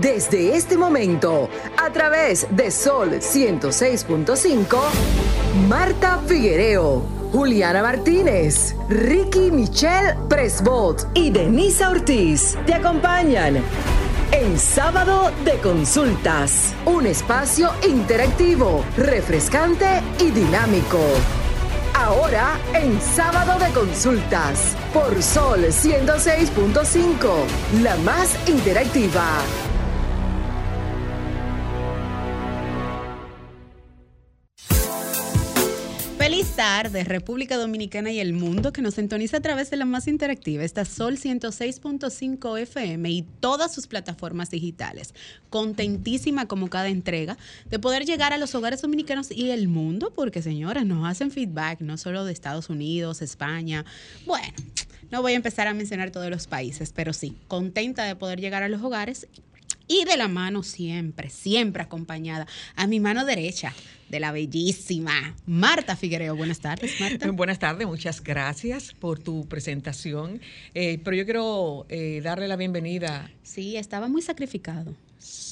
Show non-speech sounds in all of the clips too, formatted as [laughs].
Desde este momento, a través de Sol 106.5, Marta Figuereo, Juliana Martínez, Ricky Michelle Presbot y Denisa Ortiz te acompañan en Sábado de Consultas, un espacio interactivo, refrescante y dinámico. Ahora en Sábado de Consultas, por Sol 106.5, la más interactiva. Tarde, República Dominicana y el mundo que nos sintoniza a través de la más interactiva, esta Sol 106.5 FM y todas sus plataformas digitales. Contentísima como cada entrega de poder llegar a los hogares dominicanos y el mundo, porque señoras, nos hacen feedback no solo de Estados Unidos, España. Bueno, no voy a empezar a mencionar todos los países, pero sí, contenta de poder llegar a los hogares y de la mano siempre, siempre acompañada a mi mano derecha de la bellísima Marta Figuereo. Buenas tardes, Marta. [laughs] Buenas tardes, muchas gracias por tu presentación. Eh, pero yo quiero eh, darle la bienvenida. Sí, estaba muy sacrificado.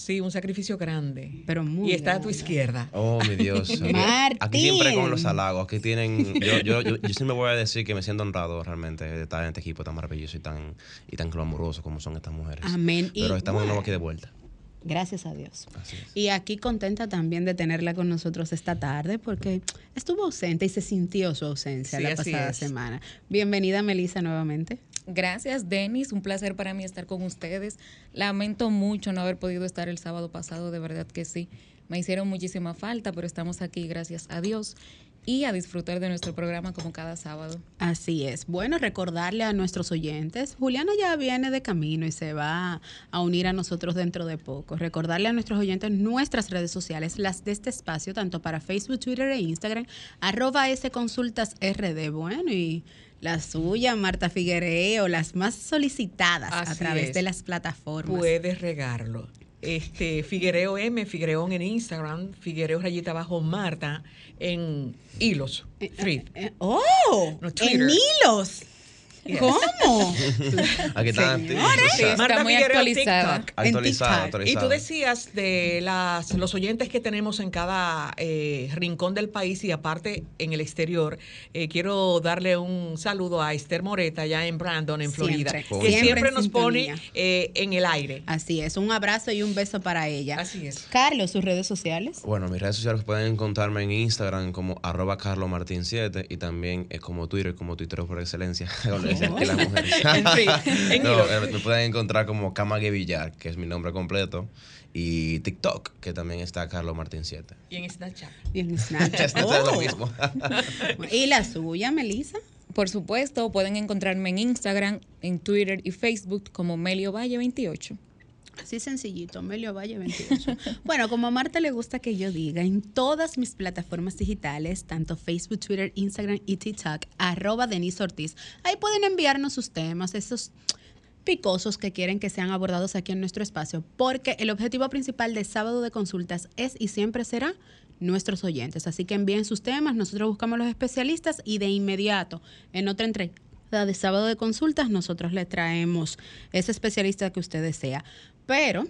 Sí, un sacrificio grande. Pero muy Y está a tu izquierda. Oh, mi Dios. [laughs] Martín. Aquí siempre con los halagos. Aquí tienen. Yo, yo, yo, yo sí me voy a decir que me siento honrado realmente de estar en este equipo tan maravilloso y tan, y tan glamuroso como son estas mujeres. Amén. Y Pero estamos de nuevo bueno. aquí de vuelta. Gracias a Dios. Y aquí contenta también de tenerla con nosotros esta tarde porque estuvo ausente y se sintió su ausencia Sí, la pasada es. semana. Bienvenida, Melissa, nuevamente. Gracias, Denis. Un placer para mí estar con ustedes. Lamento mucho no haber podido estar el sábado pasado, de verdad que sí. Me hicieron muchísima falta, pero estamos aquí, gracias a Dios, y a disfrutar de nuestro programa como cada sábado. Así es. Bueno, recordarle a nuestros oyentes, Juliana ya viene de camino y se va a unir a nosotros dentro de poco. Recordarle a nuestros oyentes nuestras redes sociales, las de este espacio, tanto para Facebook, Twitter e Instagram, arroba consultasrd. Bueno, y la suya, Marta Figuereo, las más solicitadas a través es. de las plataformas. Puedes regarlo. Este, Figuereo M, Figuereón en Instagram, Figuereo rayita abajo Marta en Hilos, Thread. Eh, ¡Oh! No, ¡En Twitter. hilos! Yes. ¿Cómo? [laughs] Aquí está. Señores. Sí, está muy actualizada. TikTok. Actualizado, En TikTok. Y tú decías de las, los oyentes que tenemos en cada eh, rincón del país y aparte en el exterior. Eh, quiero darle un saludo a Esther Moreta, allá en Brandon, en Florida, Siempre, que siempre nos pone eh, en el aire. Así es, un abrazo y un beso para ella. Así es. Carlos, sus redes sociales. Bueno, mis redes sociales pueden encontrarme en Instagram como arroba carlomartin7 y también es como Twitter, como Twitter por excelencia. [laughs] las mujeres. [laughs] En fin, en No, eh, me pueden encontrar como Kamage Villar, que es mi nombre completo, y TikTok, que también está Carlos Martín 7. Y en Snapchat. Y en Snapchat. [laughs] Es lo Oh. mismo. [laughs] ¿Y la suya, Melissa? Por supuesto, pueden encontrarme en Instagram, en Twitter y Facebook como Melio Valle 28. Así sencillito, Melio Valle 28. [laughs] bueno, como a Marta le gusta que yo diga, en todas mis plataformas digitales, tanto Facebook, Twitter, Instagram y TikTok, arroba Denise Ortiz, ahí pueden enviarnos sus temas, esos picosos que quieren que sean abordados aquí en nuestro espacio, porque el objetivo principal de sábado de consultas es y siempre será nuestros oyentes. Así que envíen sus temas, nosotros buscamos los especialistas y de inmediato, en otra entrega de sábado de consultas, nosotros le traemos ese especialista que usted desea. Pero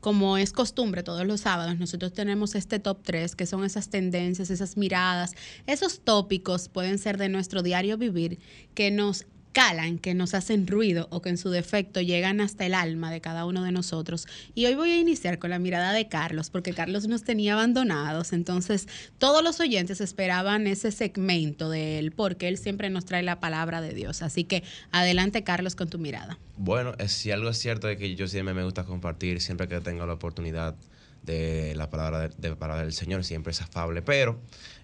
como es costumbre todos los sábados, nosotros tenemos este top 3, que son esas tendencias, esas miradas, esos tópicos pueden ser de nuestro diario vivir que nos calan, que nos hacen ruido o que en su defecto llegan hasta el alma de cada uno de nosotros. Y hoy voy a iniciar con la mirada de Carlos, porque Carlos nos tenía abandonados. Entonces, todos los oyentes esperaban ese segmento de él, porque él siempre nos trae la palabra de Dios. Así que adelante, Carlos, con tu mirada. Bueno, si algo es cierto es que yo siempre me gusta compartir, siempre que tengo la oportunidad de la palabra, de, de la palabra del Señor, siempre es afable, pero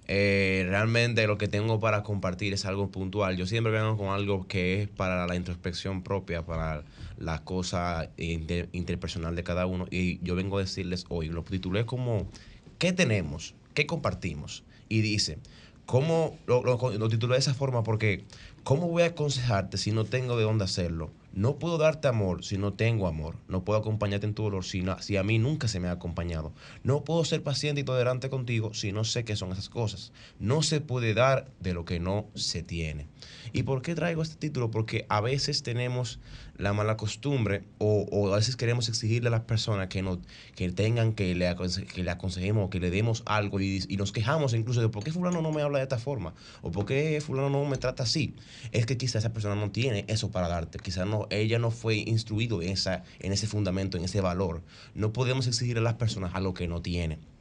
eh, realmente lo que tengo para compartir es algo puntual. Yo siempre vengo con algo que es para la introspección propia, para la cosa inter- interpersonal de cada uno, y yo vengo a decirles hoy, lo titulé como, ¿qué tenemos? ¿Qué compartimos? Y dice, ¿cómo lo, lo, lo titulé de esa forma? Porque, ¿cómo voy a aconsejarte si no tengo de dónde hacerlo? No puedo darte amor si no tengo amor. No puedo acompañarte en tu dolor si, a mí nunca se me ha acompañado. No puedo ser paciente y tolerante contigo si no sé qué son esas cosas. No se puede dar de lo que no se tiene. ¿Y por qué traigo este título? Porque a veces tenemos la mala costumbre o, o a veces queremos exigirle a las personas que, no, que tengan que le, que le aconsejemos, que le demos algo y, y nos quejamos incluso de por qué fulano no me habla de esta forma o por qué fulano no me trata así. Es que quizás esa persona no tiene eso para darte, quizás no, ella no fue instruido en, esa, en ese fundamento, en ese valor. No podemos exigir a las personas algo que no tienen.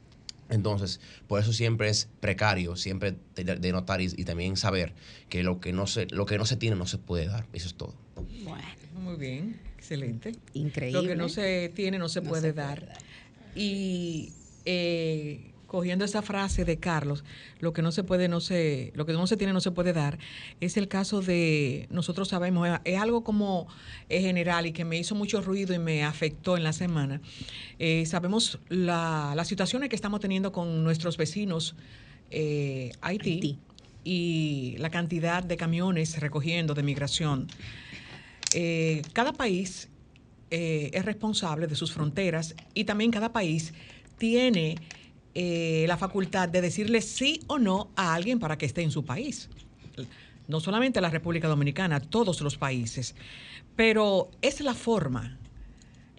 Entonces, por eso siempre es precario, siempre de, de notar y, y también saber que lo que no se, lo que no se tiene no se puede dar. Eso es todo. Bueno, Muy bien, excelente. increíble. Lo que no se tiene no se, No puede, se puede dar. dar. Y eh, cogiendo esa frase de Carlos, lo que no se puede no se, lo que no se tiene no se puede dar, es el caso de nosotros sabemos es algo como eh, general y que me hizo mucho ruido y me afectó en la semana. Eh, sabemos la, las situaciones que estamos teniendo con nuestros vecinos eh, Haití, Haití. y la cantidad de camiones recogiendo de migración. Eh, cada país eh, es responsable de sus fronteras y también cada país tiene eh, la facultad de decirle sí o no a alguien para que esté en su país. No solamente la República Dominicana, todos los países. Pero es la forma,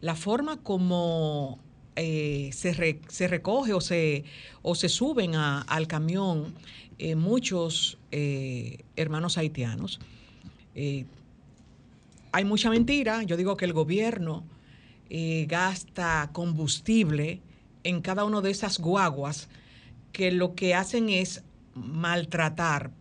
la forma como eh, se, se recoge o se, o se suben a- al camión eh, muchos hermanos haitianos. Hay mucha mentira. Yo digo que el gobierno gasta combustible en cada una de esas guaguas que lo que hacen es maltratar.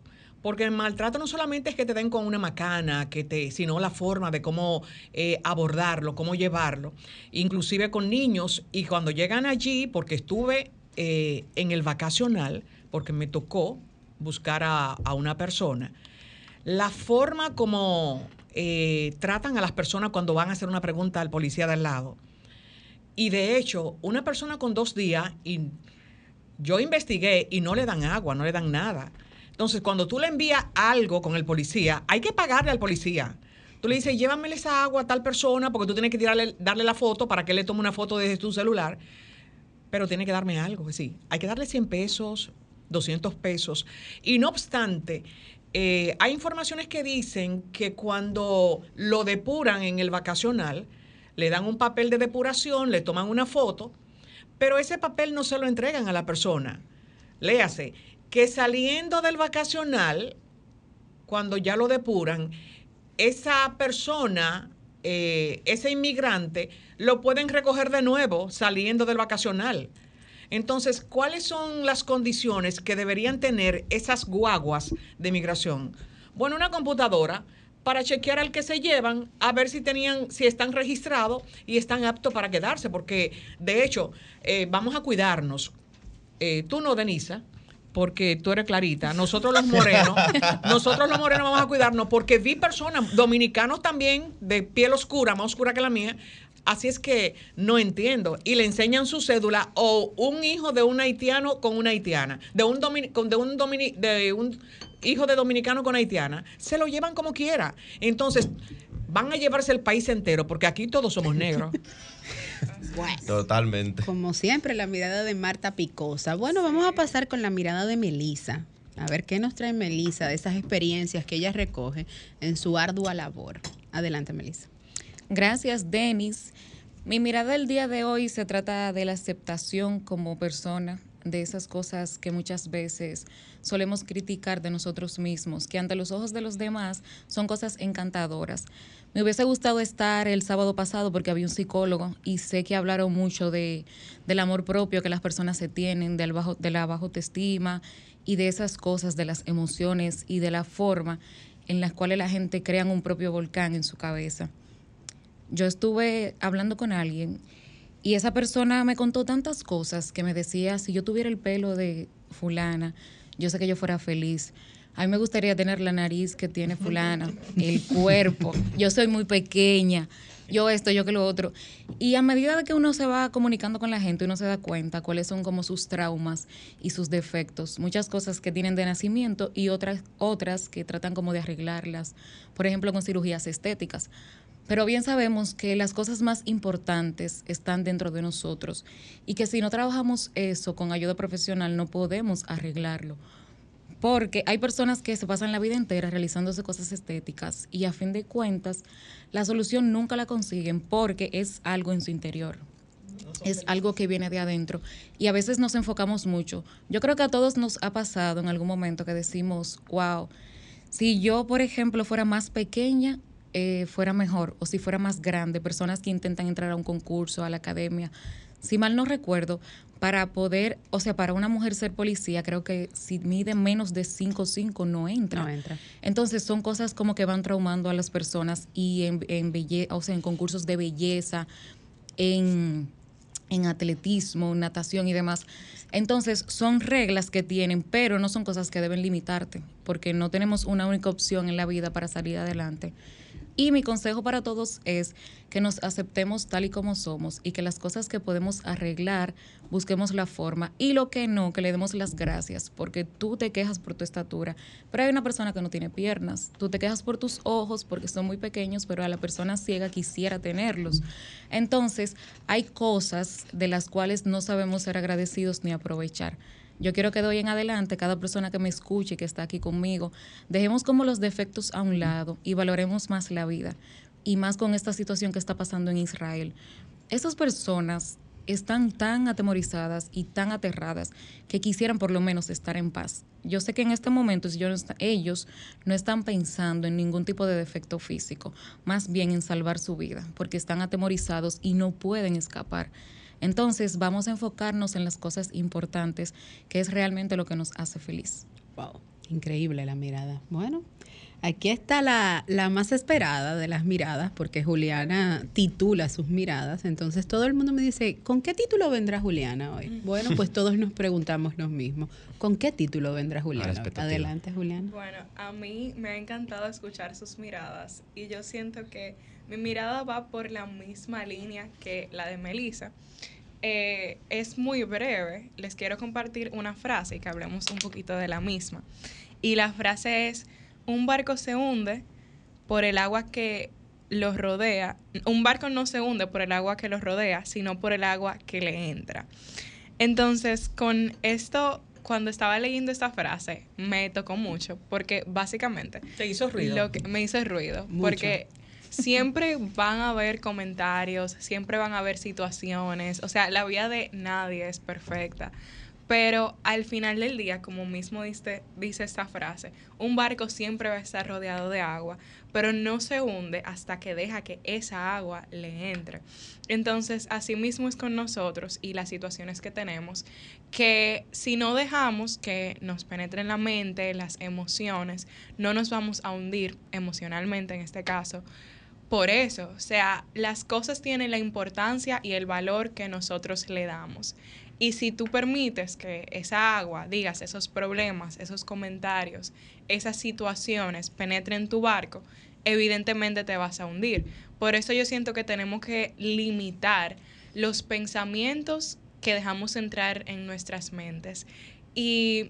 Porque el maltrato no solamente es que te den con una macana, que te, sino la forma de cómo eh, abordarlo, cómo llevarlo, inclusive con niños. Y cuando llegan allí, porque estuve eh, en el vacacional, porque me tocó buscar a, a una persona, la forma como eh, tratan a las personas cuando van a hacer una pregunta al policía de al lado. Y de hecho, una persona con dos días, y yo investigué y no le dan agua, no le dan nada. Entonces, cuando tú le envías algo con el policía, hay que pagarle al policía. Tú le dices, llévamele esa agua a tal persona porque tú tienes que tirarle, darle la foto para que él le tome una foto desde tu celular. Pero tiene que darme algo, sí. Hay que darle 100 pesos, 200 pesos. Y no obstante, eh, hay informaciones que dicen que cuando lo depuran en el vacacional, le dan un papel de depuración, le toman una foto, pero ese papel no se lo entregan a la persona. Léase, que saliendo del vacacional, cuando ya lo depuran, esa persona, eh, ese inmigrante, lo pueden recoger de nuevo saliendo del vacacional. Entonces, ¿cuáles son las condiciones que deberían tener esas guaguas de migración? Bueno, una computadora para chequear al que se llevan, a ver si tenían, si están registrados y están aptos para quedarse, porque de hecho, eh, vamos a cuidarnos. Eh, tú no, Denisa, porque tú eres clarita. Nosotros los morenos, [laughs] nosotros los morenos vamos a cuidarnos porque vi personas, dominicanos también, de piel oscura, más oscura que la mía. Así es que no entiendo. Y le enseñan su cédula o un hijo de un haitiano con una haitiana, de un, domini- de un, domini- de un hijo de dominicano con haitiana, se lo llevan como quiera. Entonces, van a llevarse el país entero porque aquí todos somos negros. [laughs] Bueno. Totalmente. Como siempre, la mirada de Marta Picosa. Bueno, vamos a pasar con la mirada de Melisa. A ver qué nos trae Melisa de esas experiencias que ella recoge en su ardua labor. Adelante, Melisa. Gracias, Denis. Mi mirada del día de hoy se trata de la aceptación como persona de esas cosas que muchas veces solemos criticar de nosotros mismos, que ante los ojos de los demás son cosas encantadoras. Me hubiese gustado estar el sábado pasado porque había un psicólogo y sé que hablaron mucho de, del amor propio que las personas se tienen, del bajo, de la baja autoestima y de esas cosas, de las emociones y de la forma en las cuales la gente crea un propio volcán en su cabeza yo estuve hablando con alguien y esa persona me contó tantas cosas que me decía, si yo tuviera el pelo de fulana, yo sé que yo fuera feliz. A mí me gustaría tener la nariz que tiene fulana, el cuerpo. Yo soy muy pequeña, yo esto, yo que lo otro. Y a medida de que uno se va comunicando con la gente, uno se da cuenta cuáles son como sus traumas y sus defectos. Muchas cosas que tienen de nacimiento y otras, otras que tratan como de arreglarlas, por ejemplo, con cirugías estéticas. Pero bien sabemos que las cosas más importantes están dentro de nosotros y que si no trabajamos eso con ayuda profesional no podemos arreglarlo. Porque hay personas que se pasan la vida entera realizándose cosas estéticas y a fin de cuentas la solución nunca la consiguen porque es algo en su interior. Es algo que viene de adentro y a veces nos enfocamos mucho. Yo creo que a todos nos ha pasado en algún momento que decimos, wow, si yo, por ejemplo, fuera más pequeña, eh, fuera mejor, o si fuera más grande, personas que intentan entrar a un concurso, a la academia. Si mal no recuerdo, para poder, o sea, para una mujer ser policía, creo que si mide menos de 5'5 no entra. No entra. Entonces son cosas como que van traumando a las personas y en, en belle- o sea, en concursos de belleza, en, en atletismo, natación y demás. Entonces son reglas que tienen, pero no son cosas que deben limitarte, porque no tenemos una única opción en la vida para salir adelante. Y mi consejo para todos es que nos aceptemos tal y como somos y que las cosas que podemos arreglar, busquemos la forma y lo que no, que le demos las gracias, porque tú te quejas por tu estatura, pero hay una persona que no tiene piernas, tú te quejas por tus ojos porque son muy pequeños, pero a la persona ciega quisiera tenerlos. Entonces, hay cosas de las cuales no sabemos ser agradecidos ni aprovechar. Yo quiero que de hoy en adelante, cada persona que me escuche, que está aquí conmigo, dejemos como los defectos a un lado y valoremos más la vida. Y más con esta situación que está pasando en Israel. Esas personas están tan atemorizadas y tan aterradas que quisieran por lo menos estar en paz. Yo sé que en este momento si ellos no están pensando en ningún tipo de defecto físico, más bien en salvar su vida, porque están atemorizados y no pueden escapar. Entonces vamos a enfocarnos en las cosas importantes, que es realmente lo que nos hace feliz. Wow, increíble la mirada. Bueno, aquí está la, la más esperada de las miradas, porque Juliana titula sus miradas. Entonces todo el mundo me dice, ¿con qué título vendrá Juliana hoy? Bueno, pues [laughs] todos nos preguntamos lo mismo. ¿Con qué título vendrá Juliana? Adelante, Juliana. Bueno, a mí me ha encantado escuchar sus miradas y yo siento que mi mirada va por la misma línea que la de Melissa. Eh, es muy breve, les quiero compartir una frase y que hablemos un poquito de la misma. Y la frase es, un barco se hunde por el agua que los rodea. Un barco no se hunde por el agua que los rodea, sino por el agua que le entra. Entonces, con esto, cuando estaba leyendo esta frase, me tocó mucho, porque básicamente ¿Te hizo ruido? lo que me hizo ruido, Mucho. porque siempre van a haber comentarios, siempre van a haber situaciones, o sea, la vida de nadie es perfecta. Pero al final del día, como mismo dice, dice esta frase, un barco siempre va a estar rodeado de agua, pero no se hunde hasta que deja que esa agua le entre. Entonces, así mismo es con nosotros y las situaciones que tenemos, que si no dejamos que nos penetren la mente, las emociones, no nos vamos a hundir emocionalmente en este caso. Por eso, o sea, las cosas tienen la importancia y el valor que nosotros le damos. Y si tú permites que esa agua, digas esos problemas, esos comentarios, esas situaciones penetren tu barco, evidentemente te vas a hundir. Por eso yo siento que tenemos que limitar los pensamientos que dejamos entrar en nuestras mentes. Y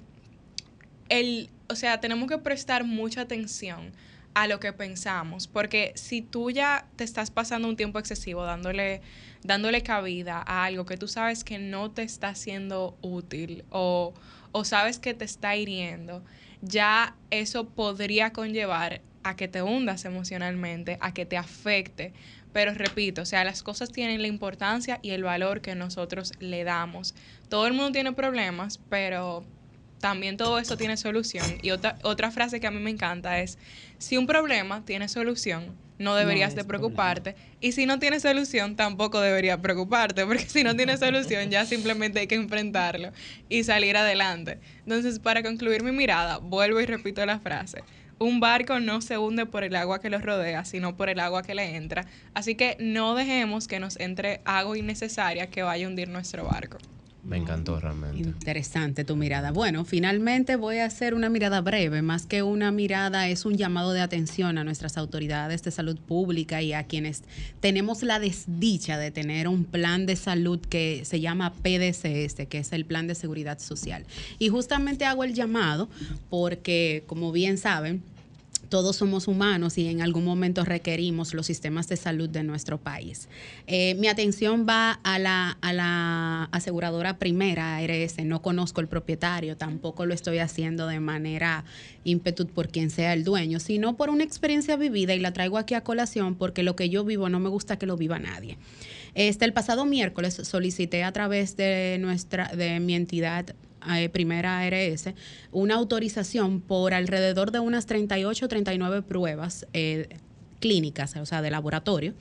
el, o sea, tenemos que prestar mucha atención a lo que pensamos, porque si tú ya te estás pasando un tiempo excesivo dándole, dándole cabida a algo que tú sabes que no te está siendo útil o, o sabes que te está hiriendo, ya eso podría conllevar a que te hundas emocionalmente, a que te afecte. Pero repito, o sea, las cosas tienen la importancia y el valor que nosotros le damos. Todo el mundo tiene problemas, pero también todo eso tiene solución. Y otra, otra frase que a mí me encanta es, si un problema tiene solución, no deberías de preocuparte. Y si no tiene solución, tampoco deberías preocuparte, [laughs] porque si no tiene solución, ya simplemente hay que enfrentarlo y salir adelante. Entonces, para concluir mi mirada, vuelvo y repito la frase. Un barco no se hunde por el agua que lo rodea, sino por el agua que le entra. Así que no dejemos que nos entre agua innecesaria que vaya a hundir nuestro barco. Me encantó realmente. Interesante tu mirada. Bueno, finalmente voy a hacer una mirada breve, más que una mirada es un llamado de atención a nuestras autoridades de salud pública y a quienes tenemos la desdicha de tener un plan de salud que se llama PDCS, que es el Plan de Seguridad Social. Y justamente hago el llamado porque, como bien saben, todos somos humanos y en algún momento requerimos los sistemas de salud de nuestro país. Eh, mi atención va a la, a la aseguradora primera, ARS. No conozco el propietario, tampoco lo estoy haciendo de manera ímpetu por quien sea el dueño, sino por una experiencia vivida y la traigo aquí a colación porque lo que yo vivo no me gusta que lo viva nadie. Este, el pasado miércoles solicité a través de nuestra, de mi entidad eh, primera ARS, una autorización por alrededor de unas 38 o 39 pruebas eh, clínicas, o sea, de laboratorio.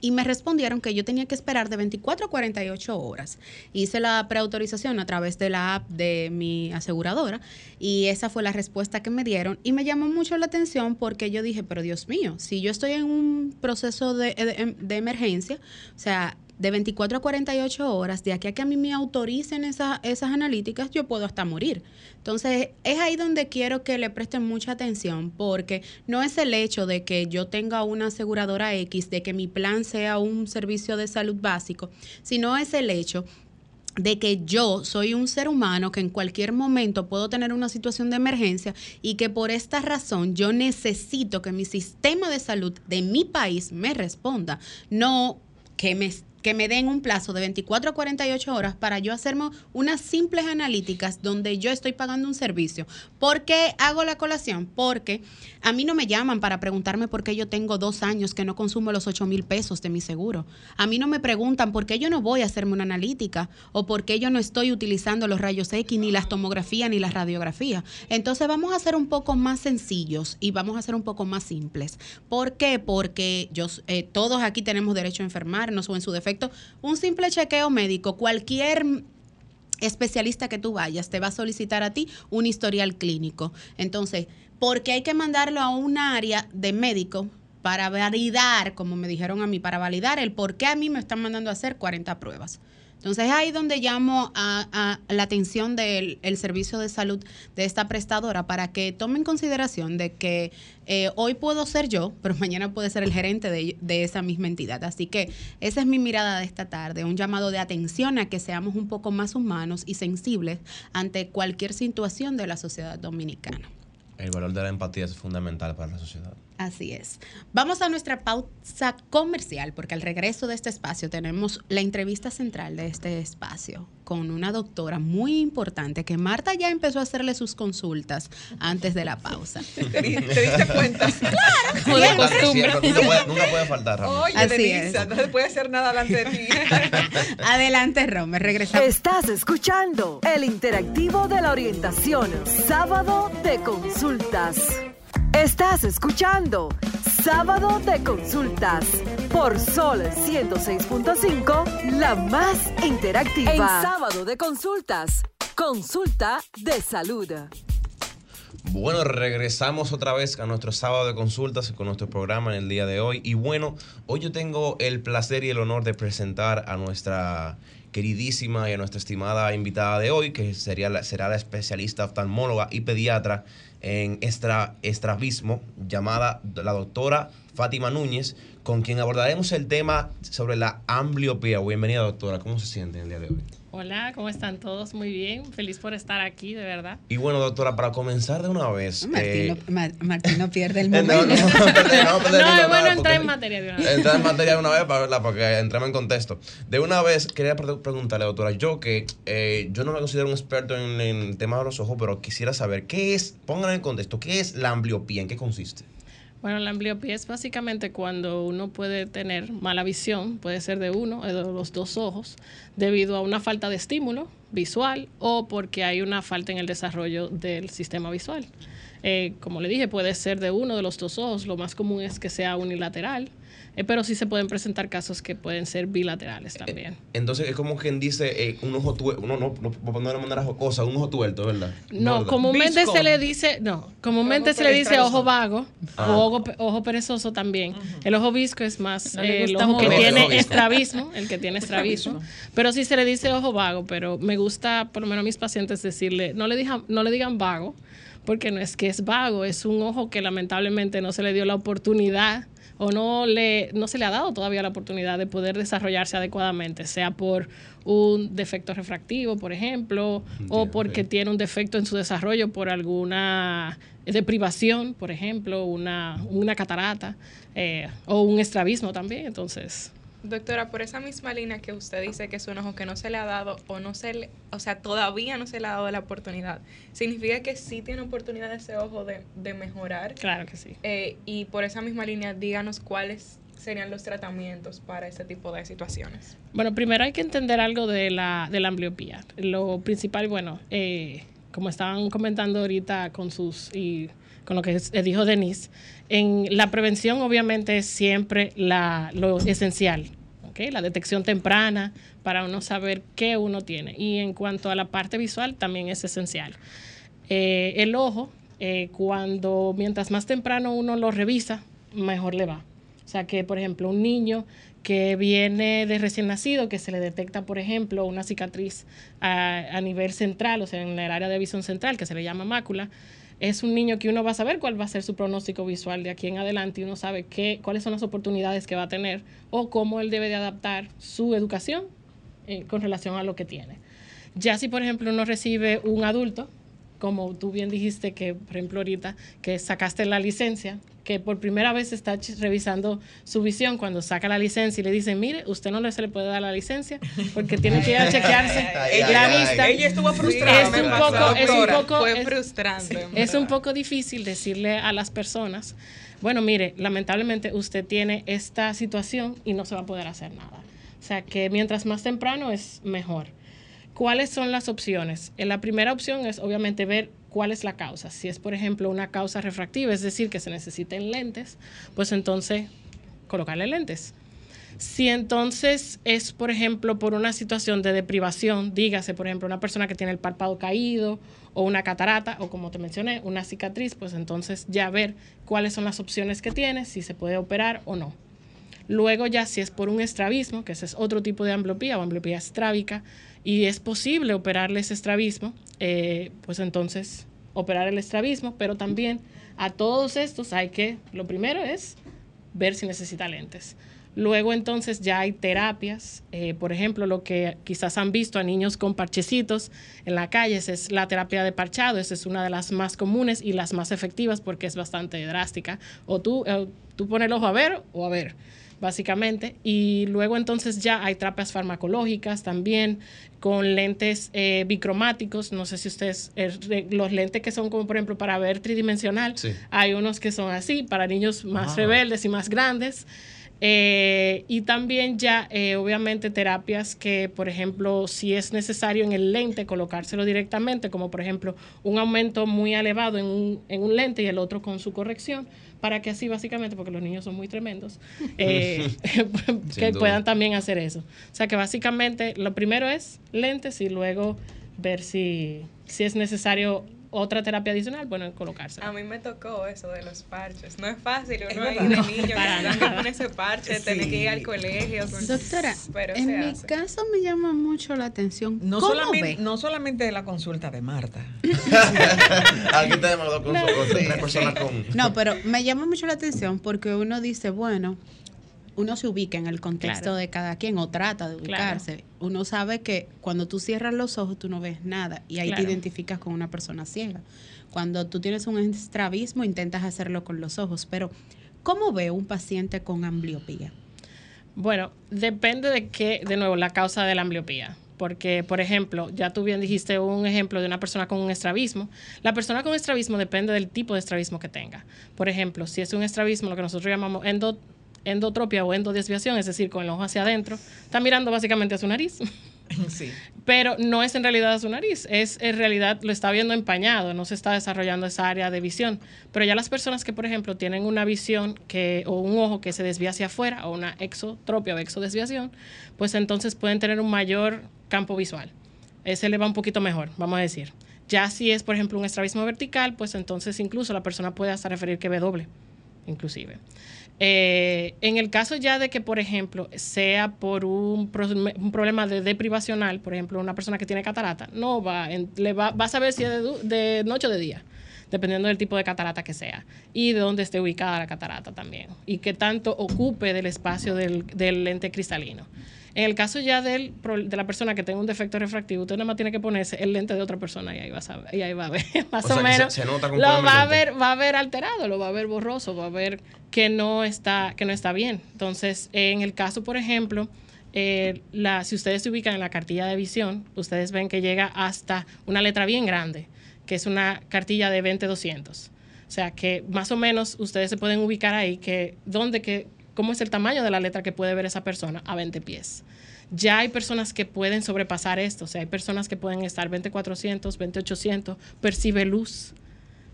Y me respondieron que yo tenía que esperar de 24 a 48 horas. Hice la preautorización a través de la app de mi aseguradora y esa fue la respuesta que me dieron. Y me llamó mucho la atención porque yo dije, pero Dios mío, si yo estoy en un proceso de, de, de emergencia, o sea, de 24 a 48 horas, de aquí a que a mí me autoricen esas, esas analíticas, yo puedo hasta morir. Entonces, es ahí donde quiero que le presten mucha atención, porque no es el hecho de que yo tenga una aseguradora X, de que mi plan sea un servicio de salud básico, sino es el hecho de que yo soy un ser humano que en cualquier momento puedo tener una situación de emergencia y que por esta razón yo necesito que mi sistema de salud de mi país me responda, no que me que me den un plazo de 24 a 48 horas para yo hacerme unas simples analíticas donde yo estoy pagando un servicio. ¿Por qué hago la colación? Porque a mí no me llaman para preguntarme por qué yo tengo dos años que no consumo los 8 mil pesos de mi seguro. A mí no me preguntan por qué yo no voy a hacerme una analítica o por qué yo no estoy utilizando los rayos X, ni las tomografías, ni las radiografías. Entonces vamos a ser un poco más sencillos y vamos a ser un poco más simples. ¿Por qué? Porque eh, todos aquí tenemos derecho a enfermarnos o en su defecto un simple chequeo médico, cualquier especialista que tú vayas te va a solicitar a ti un historial clínico. Entonces, porque hay que mandarlo a un área de médico para validar, como me dijeron a mí, para validar el por qué a mí me están mandando a hacer 40 pruebas. Entonces ahí donde llamo a, la atención del servicio de salud de esta prestadora para que tome en consideración de que eh, hoy puedo ser yo, pero [laughs] mañana puede ser el gerente de, de, esa misma entidad. Así que esa es mi mirada de esta tarde, un llamado de atención a que seamos un poco más humanos y sensibles ante cualquier situación de la sociedad dominicana. El valor de la empatía es fundamental para la sociedad. Así es. Vamos a nuestra pausa comercial porque al regreso de este espacio tenemos la entrevista central de este espacio con una doctora muy importante que Marta ya empezó a hacerle sus consultas antes de la pausa. [laughs] ¿Te, diste cuenta? [laughs] claro, como de costumbre. Nunca puede, nunca puede faltar, Ramón. Oye, Así Denisa, es. no se puede hacer nada delante de ti. [laughs] Adelante, Romer, regresamos. Estás escuchando el interactivo de la orientación, sábado de consultas. Estás escuchando Sábado de Consultas por Sol 106.5, la más interactiva. En Sábado de Consultas, consulta de salud. Bueno, regresamos otra vez a nuestro sábado de consultas con nuestro programa en el día de hoy. Y bueno, hoy yo tengo el placer y el honor de presentar a nuestra queridísima y a nuestra estimada invitada de hoy, que sería la, será la especialista oftalmóloga y pediatra en extra, estrabismo, llamada la doctora Fátima Núñez, con quien abordaremos el tema sobre la ambliopía. Bienvenida, doctora. ¿Cómo se siente el día de hoy? Hola, ¿cómo están todos? Muy bien, feliz por estar aquí, de verdad. Y bueno, doctora, para comenzar de una vez. Martín, eh, no, Martín no pierde el [laughs] momento. no, no, no, [laughs] no, es bueno entrar en materia de una vez. Entrar en [laughs] materia de una vez para, porque entremos en contexto. De una vez, quería preguntarle, doctora, yo que eh, yo no me considero un experto en, en el tema de los ojos, pero quisiera saber, ¿qué es, pónganlo en contexto, qué es la ambliopía? ¿En qué consiste? Bueno, la ambliopía es básicamente cuando uno puede tener mala visión, puede ser de uno o de los dos ojos, debido a una falta de estímulo visual o porque hay una falta en el desarrollo del sistema visual. Eh, como le dije, puede ser de uno de los dos ojos, lo más común es que sea unilateral eh, pero sí se pueden presentar casos que pueden ser bilaterales también. Eh, entonces es como quien dice eh, un ojo tuerto, uno no, no, no de manera jocosa, un ojo tuerto, ¿verdad? No, comúnmente se le dice, no, comúnmente se le dice ojo vago o ojo, ojo, perezoso también. El ojo visco es más el ojo que tiene estrabismo, el que tiene estrabismo. pero sí se le dice ojo vago, pero me gusta, por lo menos a mis pacientes, decirle, no le, digan, no le digan vago, porque no es que es vago, es un ojo que lamentablemente no se le dio la oportunidad o no, le, no se le ha dado todavía la oportunidad de poder desarrollarse adecuadamente, sea por un defecto refractivo, por ejemplo, o porque sí. tiene un defecto en su desarrollo por alguna deprivación, por ejemplo, una, una catarata eh, o un estrabismo también. Entonces, Doctora, por esa misma línea que usted dice que es un ojo que no se le ha dado o no se le, o sea, todavía no se le ha dado la oportunidad, significa que sí tiene oportunidad ese ojo de, de mejorar. claro que sí. Eh, y por esa misma línea, díganos cuáles serían los tratamientos para ese tipo de situaciones. Bueno, primero hay que entender algo de la, de la ambliopía. Lo principal, bueno, eh, como estaban comentando ahorita con sus y con lo que eh, dijo Denise, en la prevención obviamente es siempre la, lo esencial. La detección temprana para uno saber qué uno tiene. Y en cuanto a la parte visual también es esencial. Eh, el ojo, eh, cuando mientras más temprano uno lo revisa, mejor le va. O sea que, por ejemplo, un niño que viene de recién nacido, que se le detecta, por ejemplo, una cicatriz a, a nivel central, o sea, en el área de visión central, que se le llama mácula, es un niño que uno va a saber cuál va a ser su pronóstico visual de aquí en adelante y uno sabe qué, cuáles son las oportunidades que va a tener o cómo él debe de adaptar su educación eh, con relación a lo que tiene. Ya si, por ejemplo, uno recibe un adulto, como tú bien dijiste que, por ejemplo, ahorita que sacaste la licencia, que por primera vez está revisando su visión cuando saca la licencia y le dicen, mire, usted no le, se le puede dar la licencia porque tiene que ir a chequearse [laughs] Ay, la ay, ay. vista. Ella estuvo frustrada. Es un pasó, poco- es un poco- Fue es- frustrante. en Es un poco difícil decirle a las personas, bueno, mire, lamentablemente usted tiene esta situación y no se va a poder hacer nada. O sea que mientras más temprano es mejor. ¿Cuáles son las opciones? Eh, La primera opción es obviamente ver cuál es la causa. Si es, por ejemplo, una causa refractiva, es decir, que se necesiten lentes, pues entonces colocarle lentes. Si entonces es, por ejemplo, por una situación de deprivación, dígase, por ejemplo, una persona que tiene el párpado caído o una catarata o como te mencioné, una cicatriz, pues entonces ya ver cuáles son las opciones que tiene, si se puede operar o no. Luego ya si es por un estrabismo, que ese es otro tipo de ambliopía o ambliopía estrábica, y es posible operarle ese estrabismo, eh, pues entonces operar el estrabismo, pero también a todos estos hay que, lo primero es ver si necesita lentes. Luego entonces ya hay terapias, eh, por ejemplo, lo que quizás han visto a niños con parchecitos en la calle, es la terapia de parchado, esa es una de las más comunes y las más efectivas porque es bastante drástica. O tú, eh, tú pones el ojo a ver o a ver, básicamente. Y luego entonces ya hay terapias farmacológicas también con lentes eh, bicromáticos, no sé si ustedes, eh, los lentes que son como por ejemplo para ver tridimensional, Sí. hay unos que son así, para niños más Ah. rebeldes y más grandes. Eh, y también ya, eh, obviamente, terapias que, por ejemplo, si es necesario en el lente colocárselo directamente, como por ejemplo un aumento muy elevado en un, en un lente y el otro con su corrección, para que así básicamente, porque los niños son muy tremendos, [laughs] eh, [laughs] que duda. puedan también hacer eso. O sea que básicamente lo primero es lentes y luego ver si, si es necesario otra terapia adicional, bueno, colocarse. A mí me tocó eso de los parches. No es fácil, uno Es ahí de niño que con ese parche, tener que ir al colegio. con- Doctora, pero en mi hace. caso me llama mucho la atención. No ¿Cómo solamente, ve? no solamente la consulta de Marta. [laughs] Aquí tenemos dos con tres personas con. No, pero me llama mucho la atención porque uno dice, bueno, uno se ubica en el contexto Claro. de cada quien o trata de Claro. ubicarse. Uno sabe que cuando tú cierras los ojos tú no ves nada y ahí Claro. te identificas con una persona ciega. Cuando tú tienes un estrabismo intentas hacerlo con los ojos, pero ¿cómo ve un paciente con ambliopía? Bueno, depende de qué, de nuevo, la causa de la ambliopía. Porque, por ejemplo, ya tú bien dijiste un ejemplo de una persona con un estrabismo. La persona con estrabismo depende del tipo de estrabismo que tenga. Por ejemplo, si es un estrabismo, lo que nosotros llamamos endo- endotropia o endodesviación, es decir, con el ojo hacia adentro, está mirando básicamente a su nariz. [laughs] Sí. pero no es en realidad a su nariz, es en realidad lo está viendo empañado, no se está desarrollando esa área de visión. Pero ya las personas que, por ejemplo, tienen una visión que, o un ojo que se desvía hacia afuera, o una exotropia o exodesviación, pues entonces pueden tener un mayor campo visual. Ese le va un poquito mejor, vamos a decir. Ya si es, por ejemplo, un estrabismo vertical, pues entonces incluso la persona puede hasta referir que ve doble, inclusive. Eh, en el caso ya de que, por ejemplo, sea por un, pro- un problema de deprivacional, por ejemplo, una persona que tiene catarata, no va, en- le va, va a saber si es de, de noche o de día. dependiendo del tipo de catarata que sea y de dónde esté ubicada la catarata también y qué tanto ocupe del espacio del, del lente cristalino. En el caso ya del, de la persona que tenga un defecto refractivo, usted nada más tiene que ponerse el lente de otra persona y ahí va a, y ahí va a ver, [laughs] más o, menos. lo va a ver, va a ver alterado, lo va a ver borroso, va a ver que no está, que no está bien. Entonces, en el caso, por ejemplo, eh, la, si ustedes se ubican en la cartilla de visión, ustedes ven que llega hasta una letra bien grande, que es una cartilla de 20-200. O sea que más o menos ustedes se pueden ubicar ahí, que donde que cómo es el tamaño de la letra que puede ver esa persona a 20 pies. Ya hay personas que pueden sobrepasar esto, o sea, hay personas que pueden estar 2400, 2800, percibe luz,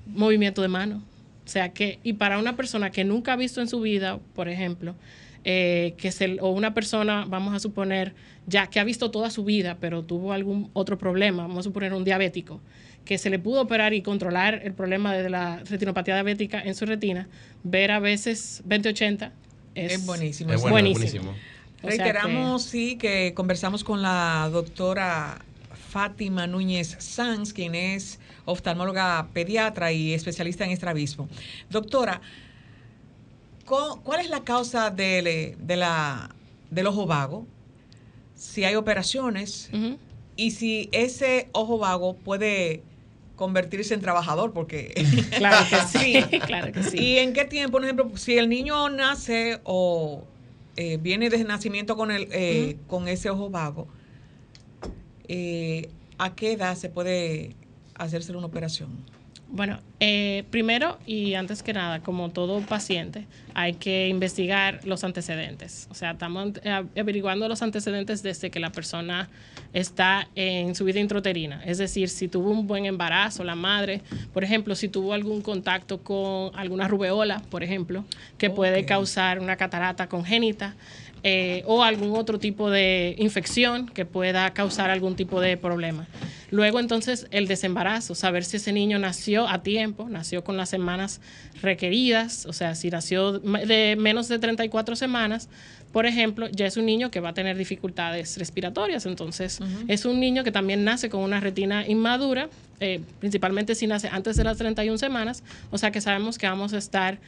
movimiento de mano. O sea que, y para una persona que nunca ha visto en su vida, por ejemplo, eh, que se, o una persona, vamos a suponer, ya que ha visto toda su vida, pero tuvo algún otro problema, vamos a suponer un diabético, que se le pudo operar y controlar el problema de la retinopatía diabética en su retina, ver a veces 2080 es, buenísimo. Es, buenísimo. Reiteramos, sí, que conversamos con la doctora Fátima Núñez Sanz, quien es oftalmóloga pediatra y especialista en estrabismo. Doctora, ¿cuál es la causa de, la, del ojo vago? Si hay operaciones y si ese ojo vago puede convertirse en trabajador, porque... [laughs] Claro que [laughs] sí, claro que sí. ¿Y en qué tiempo, por ejemplo, si el niño nace o eh, viene de nacimiento con, el, eh, con ese ojo vago, eh, ¿a qué edad se puede hacerse una operación? Bueno, eh, primero y antes que nada, como todo paciente, hay que investigar los antecedentes. O sea, estamos averiguando los antecedentes desde que la persona está en su vida introterina. Es decir, si tuvo un buen embarazo, la madre, por ejemplo, si tuvo algún contacto con alguna rubeola, por ejemplo, que puede causar una catarata congénita. Eh, o algún otro tipo de infección que pueda causar algún tipo de problema. Luego entonces el desembarazo, saber si ese niño nació a tiempo, nació con las semanas requeridas, o sea, si nació de menos de 34 semanas, por ejemplo, ya es un niño que va a tener dificultades respiratorias, entonces es un niño que también nace con una retina inmadura, eh, principalmente si nace antes de las 31 semanas, o sea que sabemos que vamos a estar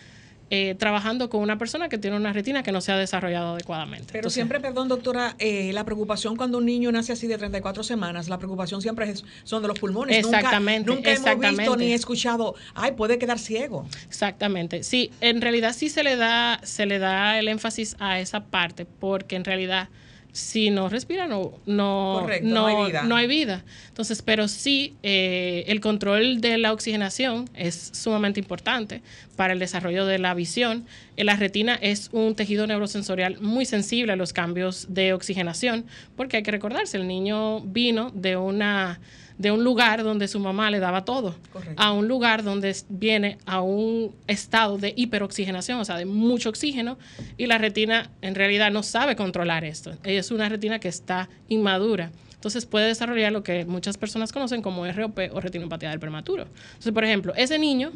eh, trabajando con una persona que tiene una retina que no se ha desarrollado adecuadamente. Pero siempre, perdón, doctora, eh, la preocupación cuando un niño nace así de 34 semanas, la preocupación siempre es, son de los pulmones. Exactamente. Nunca, nunca hemos visto ni escuchado, ay, puede quedar ciego. Exactamente. Sí, en realidad sí se le da, se le da el énfasis a esa parte, porque en realidad si no respira no, no, no, hay vida. no, hay vida. Entonces, pero sí, eh, el control de la oxigenación es sumamente importante para el desarrollo de la visión. Eh, la retina es un tejido neurosensorial muy sensible a los cambios de oxigenación, porque hay que recordarse, el niño vino de una de un lugar donde su mamá le daba todo a un lugar donde viene a un estado de hiperoxigenación, o sea, de mucho oxígeno, y la retina en realidad no sabe controlar esto. Es una retina que está inmadura. Entonces puede desarrollar lo que muchas personas conocen como ROP o retinopatía del prematuro. Entonces, por ejemplo, ese niño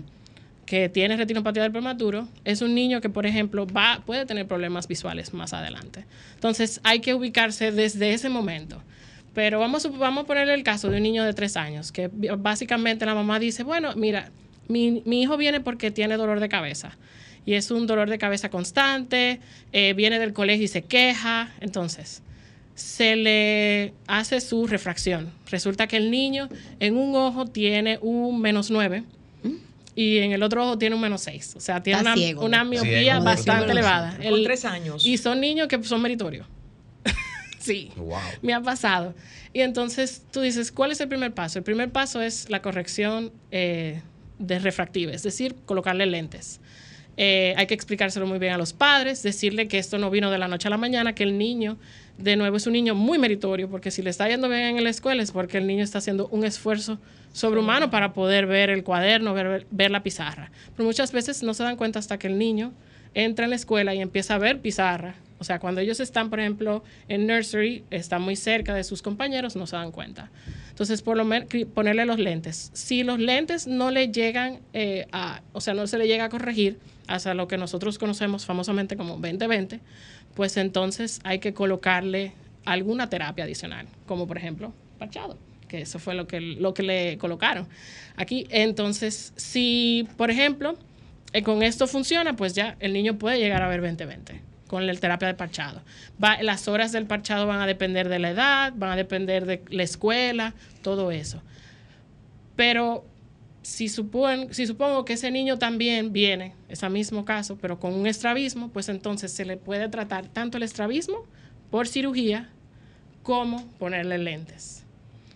que tiene retinopatía del prematuro es un niño que, por ejemplo, va, puede tener problemas visuales más adelante. Entonces, hay que ubicarse desde ese momento. Pero vamos, vamos a ponerle el caso de un niño de tres años, que básicamente la mamá dice, bueno, mira, mi, hijo viene porque tiene dolor de cabeza. Y es un dolor de cabeza constante, eh, viene del colegio y se queja. Entonces, se le hace su refracción. Resulta que el niño en un ojo tiene un menos nueve y en el otro ojo tiene un menos seis. O sea, tiene una, miopía bastante elevada. Con tres años. Y son niños que son meritorios. Sí, me ha pasado. Y entonces tú dices, ¿cuál es el primer paso? El primer paso es la corrección eh, de refractiva, es decir, colocarle lentes. Eh, hay que explicárselo muy bien a los padres, decirle que esto no vino de la noche a la mañana, que el niño, de nuevo, es un niño muy meritorio, porque si le está yendo bien en la escuela es porque el niño está haciendo un esfuerzo sobrehumano para poder ver el cuaderno, ver, ver la pizarra. Pero muchas veces no se dan cuenta hasta que el niño entra en la escuela y empieza a ver pizarra o sea, cuando ellos están, por ejemplo, en nursery, están muy cerca de sus compañeros, no se dan cuenta. Entonces, por lo menos, ponerle los lentes. Si los lentes no le llegan eh, a, o sea, no se le llega a corregir hasta lo que nosotros conocemos famosamente como 2020, pues entonces hay que colocarle alguna terapia adicional, como por ejemplo, parchado que eso fue lo que, lo que le colocaron aquí. Entonces, si, por ejemplo, eh, con esto funciona, pues ya el niño puede llegar a ver 20-20 con la terapia de parchado. Las horas del parchado van a depender de la edad, van a depender de la escuela, todo eso. Pero si, supon, si supongo que ese niño también viene, ese mismo caso, pero con un estrabismo, pues entonces se le puede tratar tanto el estrabismo por cirugía como ponerle lentes.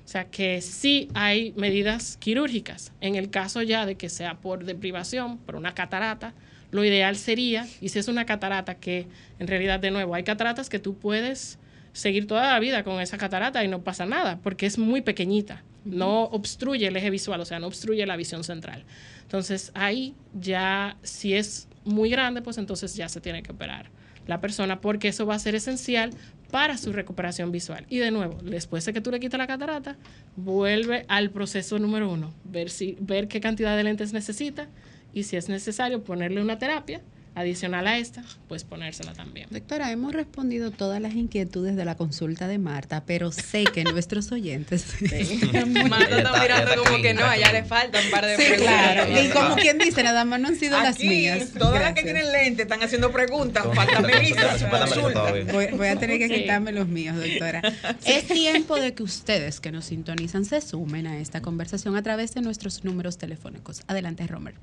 O sea que sí hay medidas quirúrgicas. En el caso ya de que sea por deprivación, por una catarata, lo ideal sería, y si es una catarata que en realidad de nuevo hay cataratas que tú puedes seguir toda la vida con esa catarata y no pasa nada, porque es muy pequeñita, no obstruye el eje visual, o sea, no obstruye la visión central. Entonces ahí ya, si es muy grande, pues entonces ya se tiene que operar la persona, porque eso va a ser esencial para su recuperación visual. Y de nuevo, después de que tú le quitas la catarata, vuelve al proceso número uno, ver, si, ver qué cantidad de lentes necesita y si es necesario ponerle una terapia adicional a esta, pues ponérsela también. Doctora, hemos respondido todas las inquietudes de la consulta de Marta, pero sé que nuestros oyentes... [laughs] [laughs] Marta está mirando como que no, allá le faltan un par de sí, preguntas. Claro. Y como quien dice, nada más no han sido las Aquí, mías. todas las que tienen lente están haciendo preguntas. Falta [laughs] Melissa, su consulta. Voy, voy a tener que Sí. quitarme los míos, doctora. Es tiempo de que ustedes que nos sintonizan se sumen a esta conversación a través de nuestros números telefónicos. Adelante, Romer.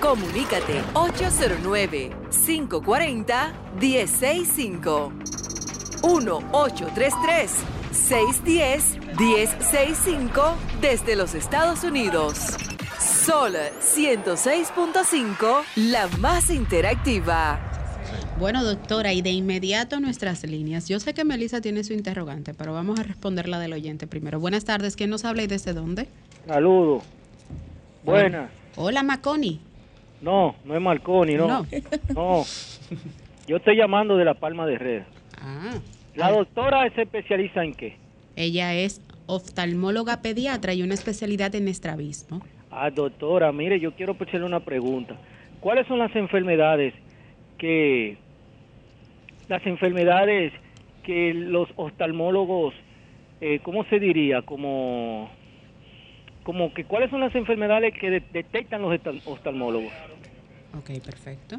Comunícate 809-540-1065. 1-833-610-1065 desde los Estados Unidos. Sol 106.5, la más interactiva. Bueno, doctora, y de inmediato nuestras líneas. Yo sé que Melissa tiene su interrogante, pero vamos a responder la del oyente primero. Buenas tardes, ¿quién nos habla y desde dónde? Saludos. Buenas. Hola, Maconi. No, no es Marconi, no. No. [laughs] No. Yo estoy llamando de La Palma de Red. Ah, La doctora se especializa en qué? ella es oftalmóloga pediatra y una especialidad en estrabismo. Ah, doctora, mire, yo quiero hacerle una pregunta. ¿Cuáles son las enfermedades que las enfermedades que los oftalmólogos, eh, ¿cómo se diría? Como, como que cuáles son las enfermedades que de- detectan los oftal- oftalmólogos. Ok, perfecto.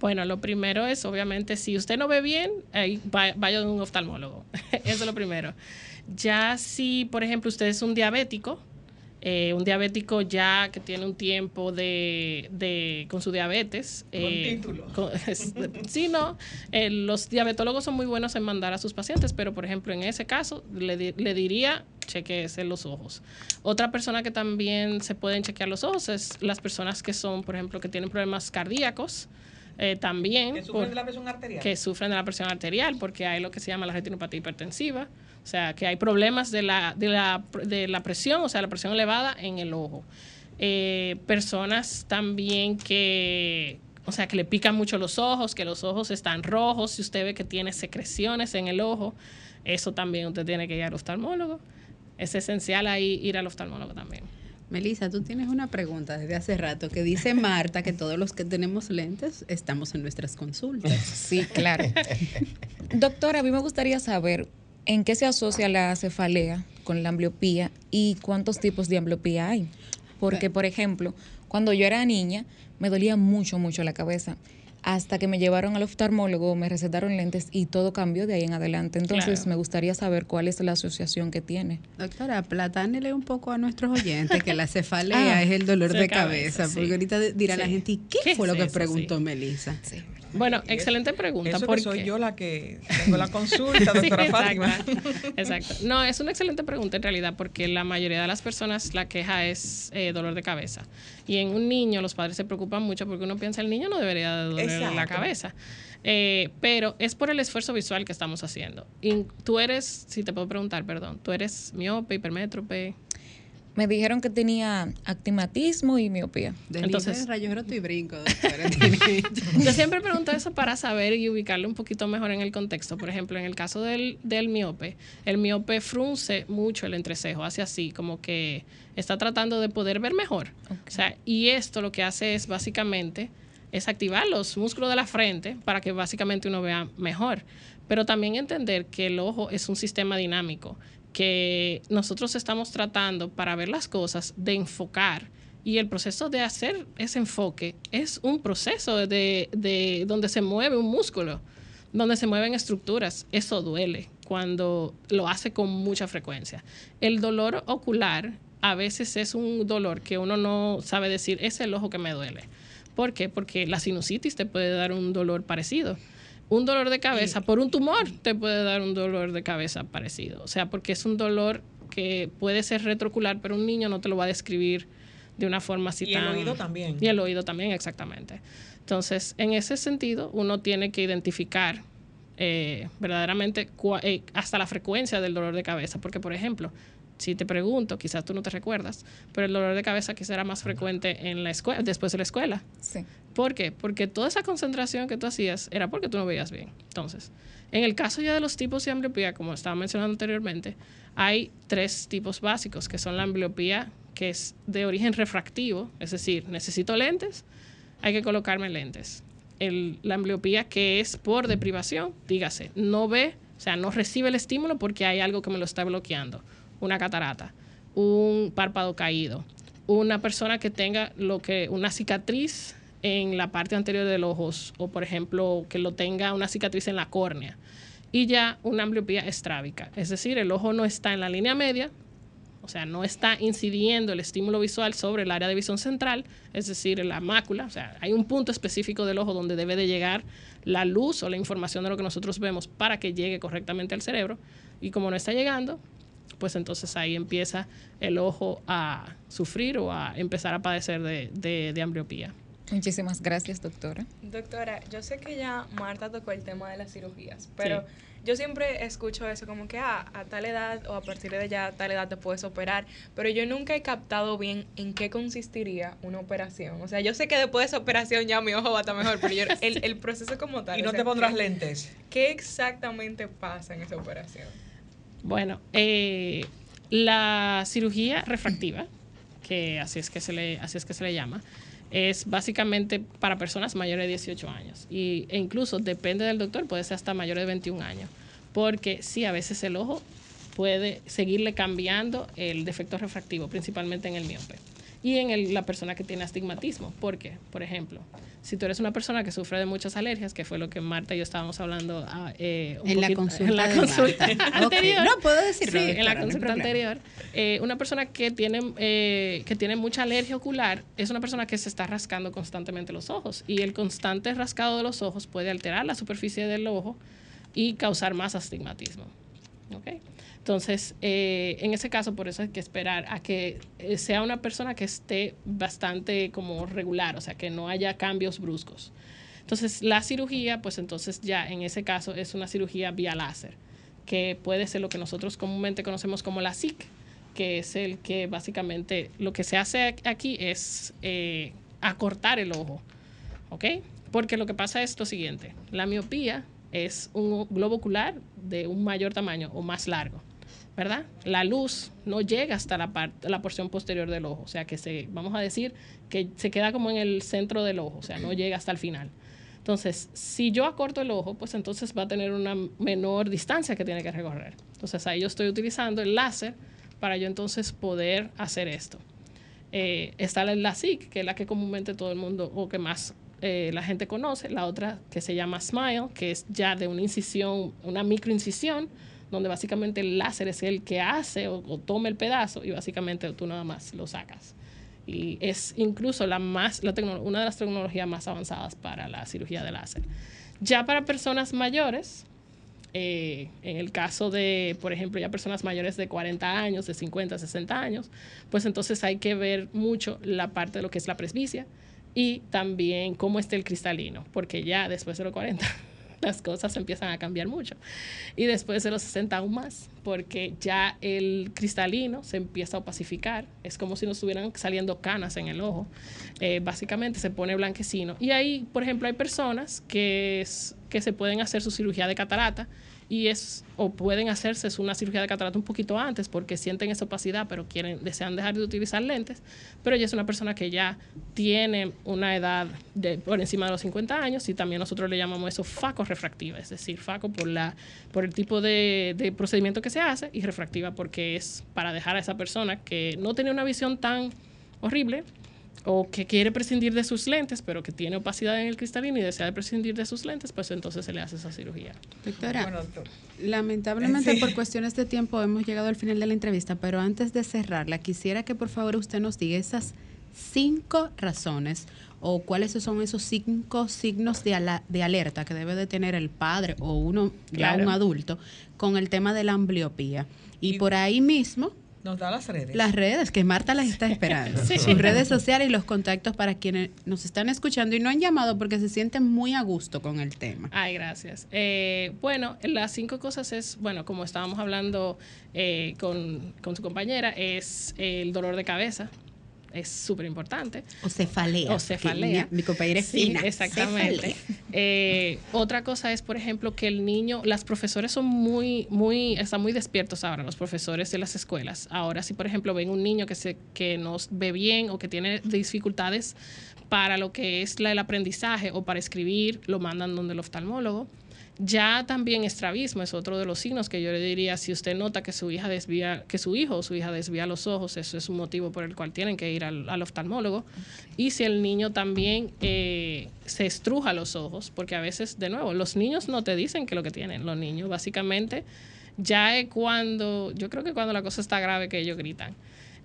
Bueno, lo primero es, obviamente, si usted no ve bien, ahí va- vaya a un oftalmólogo. [laughs] Eso es lo primero. Ya si, por ejemplo, usted es un diabético, eh, un diabético ya que tiene un tiempo de, de- con su diabetes. eh, con- sí, no. eh, los diabetólogos son muy buenos en mandar a sus pacientes, pero por ejemplo, en ese caso, le, di- le diría chequeese los ojos. Otra persona que también se pueden chequear los ojos es las personas que son, por ejemplo, que tienen problemas cardíacos. eh, también Que sufren por- de la presión arterial. que sufren de la presión arterial porque hay lo que se llama la retinopatía hipertensiva, o sea, que hay problemas de la, de la, de la presión, o sea, la presión elevada en el ojo. Eh, personas también que, o sea, que le pican mucho los ojos, que los ojos están rojos, si usted ve que tiene secreciones en el ojo, eso también usted tiene que ir al oftalmólogo. Es esencial ahí ir al oftalmólogo también. Melissa, tú tienes una pregunta desde hace rato que dice Marta que todos los que tenemos lentes estamos en nuestras consultas. [laughs] Sí, claro. Doctora, a mí me gustaría saber en qué se asocia la cefalea con la ambliopía y cuántos tipos de ambliopía hay. Porque, por ejemplo, cuando yo era niña, me dolía mucho, mucho la cabeza. Hasta que me llevaron al oftalmólogo, me recetaron lentes y todo cambió de ahí en adelante. Entonces, Claro. me gustaría saber cuál es la asociación que tiene. Doctora, platánele un poco a nuestros oyentes que la [laughs] cefalea Ah, es el dolor de cabeza, cabeza, sí. porque ahorita dirá la gente, ¿y qué, ¿Qué fue es lo que eso? preguntó Sí. Melissa? Bueno, excelente pregunta. Eso que porque soy yo la que tengo la consulta, [laughs] Sí, doctora Fátima. exacto. No, es una excelente pregunta en realidad, porque la mayoría de las personas la queja es eh, dolor de cabeza. Y en un niño los padres se preocupan mucho porque uno piensa el niño no debería de doler la Exacto. cabeza. Eh, pero es por el esfuerzo visual que estamos haciendo. Y tú eres, si te puedo preguntar, perdón, tú eres miope, hipermétrope. Me dijeron que tenía actimatismo y miopía. Entonces- Entonces, rayo roto y brinco, [laughs] Yo siempre pregunto eso para saber y ubicarlo un poquito mejor en el contexto. Por ejemplo, en el caso del, del miope, el miope frunce mucho el entrecejo, hace así, como que está tratando de poder ver mejor. O sea, y esto lo que hace es básicamente es activar los músculos de la frente para que básicamente uno vea mejor. Pero también entender que el ojo es un sistema dinámico que nosotros estamos tratando para ver las cosas de enfocar y el proceso de hacer ese enfoque es un proceso de, de donde se mueve un músculo, donde se mueven estructuras. Eso duele cuando lo hace con mucha frecuencia. El dolor ocular a veces es un dolor que uno no sabe decir, es el ojo que me duele. ¿Por qué? Porque la sinusitis te puede dar un dolor parecido. Un dolor de cabeza por un tumor te puede dar un dolor de cabeza parecido. O sea, porque es un dolor que puede ser retroocular, pero un niño no te lo va a describir de una forma así Y el oído también. Y el oído también, exactamente. Entonces, en ese sentido, uno tiene que identificar eh, verdaderamente cua- eh, hasta la frecuencia del dolor de cabeza. Porque, por ejemplo, si te pregunto, quizás tú no te recuerdas, pero el dolor de cabeza quizás era más frecuente en la escuela, después de la escuela. Sí. ¿Por qué? Porque toda esa concentración que tú hacías era porque tú no veías bien. Entonces, en el caso ya de los tipos de ambliopía, como estaba mencionando anteriormente, hay tres tipos básicos, que son la ambliopía que es de origen refractivo, es decir, necesito lentes, hay que colocarme lentes. El- la ambliopía que es por deprivación, dígase, no ve, o sea, no recibe el estímulo porque hay algo que me lo está bloqueando, una catarata, un párpado caído, una persona que tenga lo que una cicatriz en la parte anterior del ojo o por ejemplo que lo tenga una cicatriz en la córnea y ya una ambliopía estrábica, es decir, el ojo no está en la línea media, o sea, no está incidiendo el estímulo visual sobre el área de visión central, es decir, la mácula. O sea, hay un punto específico del ojo donde debe de llegar la luz o la información de lo que nosotros vemos para que llegue correctamente al cerebro. Y como no está llegando, pues entonces ahí empieza el ojo a sufrir o a empezar a padecer de, de- de ambliopía. Muchísimas gracias, doctora. Doctora, yo sé que ya Marta tocó el tema de las cirugías, pero yo siempre escucho eso como que ah, a tal edad o a partir de ya tal edad te puedes operar, pero yo nunca he captado bien en qué consistiría una operación. O sea, yo sé que después de esa operación ya mi ojo va a estar mejor, pero yo- el, el proceso como tal. [laughs] Y o no sea, te pondrás ¿qué- lentes. ¿Qué exactamente pasa en esa operación? Bueno, eh, la cirugía refractiva, que así es que se le, así es que se le llama, es básicamente para personas mayores de 18 años. Y, e incluso depende del doctor, puede ser hasta mayores de 21 años. Porque sí, a veces el ojo puede seguirle cambiando el defecto refractivo, principalmente en el miope. Y en el- la persona que tiene astigmatismo. ¿Por qué? Por ejemplo, si tú eres una persona que sufre de muchas alergias, que fue lo que Marta y yo estábamos hablando ah, eh, un En la consulta en la [laughs] anterior. No, puedo decirlo, Sí, en la consulta anterior. eh, una persona que tiene, eh, que tiene mucha alergia ocular es una persona que se está rascando constantemente los ojos. Y el constante rascado de los ojos puede alterar la superficie del ojo y causar más astigmatismo. ¿ok? Entonces, eh, en ese caso, por eso hay que esperar a que eh, sea una persona que esté bastante como regular, o sea, que no haya cambios bruscos. Entonces, la cirugía, pues entonces ya en ese caso es una cirugía vía láser, que puede ser lo que nosotros comúnmente conocemos como la SIC, que es el que básicamente lo que se hace aquí es eh, acortar el ojo, ¿ok? Porque lo que pasa es lo siguiente, la miopía es un globo ocular de un mayor tamaño o más largo, ¿verdad? La luz no llega hasta la, parte, la porción posterior del ojo, o sea que se, vamos a decir que se queda como en el centro del ojo, o sea, no llega hasta el final. Entonces, si yo acorto el ojo, pues entonces va a tener una menor distancia que tiene que recorrer. Entonces, ahí yo estoy utilizando el láser para yo entonces poder hacer esto. Eh, está la LASIK, que es la que comúnmente todo el mundo o que más eh, la gente conoce. La otra que se llama SMILE, que es ya de una incisión, una microincisión, donde básicamente el láser es el que hace o, toma el pedazo y básicamente tú nada más lo sacas. Y es incluso la más, la una de las tecnologías más avanzadas para la cirugía de láser. Ya para personas mayores, eh, en el caso de, por ejemplo, ya personas mayores de 40 años, de 50, 60 años, pues entonces hay que ver mucho la parte de lo que es la presbicia y también cómo está el cristalino, porque ya después de los 40 las cosas empiezan a cambiar mucho. Y después de los 60 aún más, porque ya el cristalino se empieza a opacificar, es como si nos estuvieran saliendo canas en el ojo, Eh, básicamente se pone blanquecino. Y ahí, por ejemplo, hay personas que, es- que se pueden hacer su cirugía de catarata y es o pueden hacerse una cirugía de catarata un poquito antes porque sienten esa opacidad, pero quieren desean dejar de utilizar lentes, pero ella es una persona que ya tiene una edad de por encima de los 50 años y también nosotros le llamamos eso faco refractiva, es decir, faco por la por el tipo de, de procedimiento que se hace y refractiva porque es para dejar a esa persona que no tiene una visión tan horrible o que quiere prescindir de sus lentes, pero que tiene opacidad en el cristalino y desea prescindir de sus lentes, pues entonces se le hace esa cirugía. Doctora, Bueno, lamentablemente Sí. por cuestiones de tiempo hemos llegado al final de la entrevista, pero antes de cerrarla, quisiera que por favor usted nos diga esas cinco razones o cuáles son esos cinco signos de, ala- de alerta que debe de tener el padre o uno ya Claro. un adulto con el tema de la ambliopía. Y, Y- por ahí mismo Nos da las redes. las redes, que Marta las está esperando. [laughs] Sí. Sus redes sociales y los contactos para quienes nos están escuchando y no han llamado porque se sienten muy a gusto con el tema. Ay, gracias. Eh, bueno, las cinco cosas es, bueno, como estábamos hablando eh, con, con su compañera, es el dolor de cabeza. Es súper importante. O cefalea. O cefalea. Mi, mi compañera es Sí, fina. exactamente. Eh, otra cosa es, por ejemplo, que el niño, las profesores son muy, muy, están muy despiertos ahora, los profesores de las escuelas. Ahora, si por ejemplo ven un niño que se, que no ve bien o que tiene dificultades para lo que es la- el aprendizaje o para escribir, lo mandan donde el oftalmólogo. Ya también estrabismo es otro de los signos que yo le diría, si usted nota que su hija desvía, que su hijo o su hija desvía los ojos, eso es un motivo por el cual tienen que ir al, al oftalmólogo. Y si el niño también eh, se estruja los ojos, porque a veces, de nuevo, los niños no te dicen que lo que tienen, los niños básicamente ya es cuando, yo creo que cuando la cosa está grave que ellos gritan.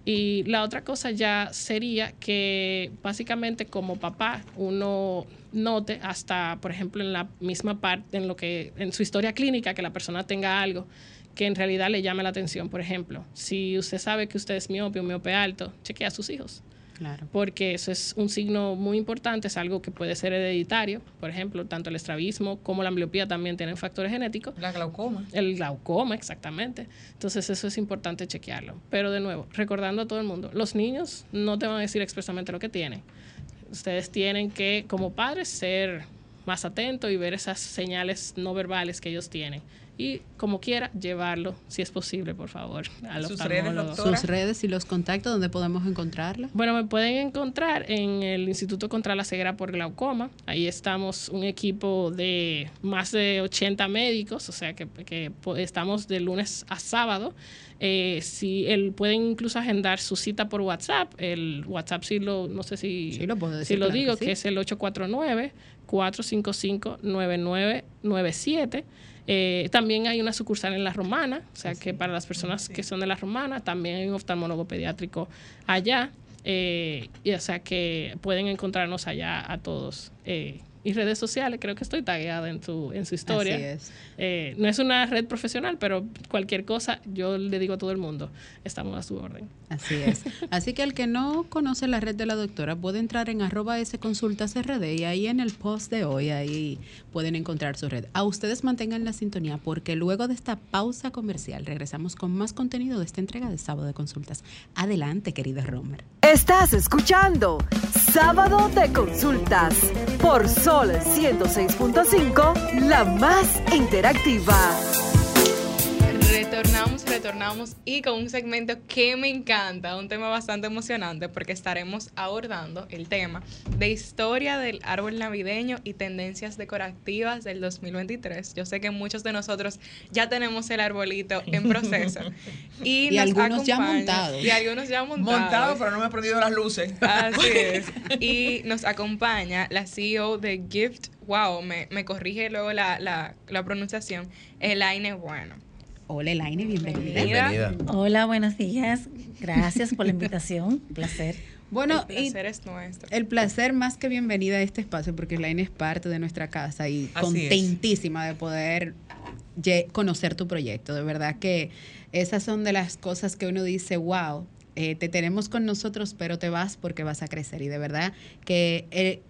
Y la otra cosa ya sería que básicamente como papá uno note hasta, por ejemplo, en la misma parte, en lo que, en su historia clínica, que la persona tenga algo que en realidad le llame la atención. Por ejemplo, si usted sabe que usted es miope o miope alto, chequea a sus hijos Claro. porque eso es un signo muy importante, es algo que puede ser hereditario, por ejemplo, tanto el estrabismo como la ambliopía también tienen factores genéticos. La glaucoma. El glaucoma, exactamente. Entonces eso es importante chequearlo. Pero de nuevo, recordando a todo el mundo, los niños no te van a decir expresamente lo que tienen. Ustedes tienen que, como padres, ser más atentos y ver esas señales no verbales que ellos tienen. Y como quiera, llevarlo, si es posible, por favor, al Sus redes. Sus redes y los contactos donde podemos encontrarla. Bueno, me pueden encontrar en el Instituto contra la Ceguera por Glaucoma. Ahí estamos un equipo de más de 80 médicos, o sea que, que estamos de lunes a sábado. Eh, si él pueden incluso agendar su cita por WhatsApp. El WhatsApp sí lo, no sé si, Sí, lo puedo decir, si lo claro que digo, sí. que es el 849-455-9997. Eh, también hay una sucursal en La Romana, o sea que para las personas que son de La Romana, también hay un oftalmólogo pediátrico allá. eh, y o sea que pueden encontrarnos allá a todos. Eh, y redes sociales, creo que estoy tagueada en su, en su historia. Así es. Eh, no es una red profesional, pero cualquier cosa, yo le digo a todo el mundo, estamos a su orden. Así es. [laughs] Así que el que no conoce la red de la doctora puede entrar en arroba S consultas RD y ahí en el post de hoy ahí pueden encontrar su red. A ustedes mantengan la sintonía porque luego de esta pausa comercial regresamos con más contenido de esta entrega de sábado de consultas. Adelante, querido Romer. Estás escuchando Sábado de Consultas por Sol 106.5, la más interactiva. Retornamos, retornamos y con un segmento que me encanta, un tema bastante emocionante porque estaremos abordando el tema de historia del árbol navideño y tendencias decorativas del 2023. Yo sé que muchos de nosotros ya tenemos el arbolito en proceso [laughs] y, Y nos algunos ya montados. Y algunos ya montados. Montado, pero no me he prendido las luces. Así [laughs] es. Y nos acompaña la CEO de Gift. Wow, me, me corrige luego la, la, la pronunciación. Elaine Bueno. Hola, Elaine, bienvenida. Hola, buenos días. Gracias por la invitación. Un [laughs] placer. Bueno, el y placer es nuestro. el placer más que bienvenida a este espacio porque Elaine es parte de nuestra casa y Así es. contentísima de poder conocer tu proyecto. De verdad que esas son de las cosas que uno dice, wow, eh, te tenemos con nosotros, pero te vas porque vas a crecer. Y de verdad que eh,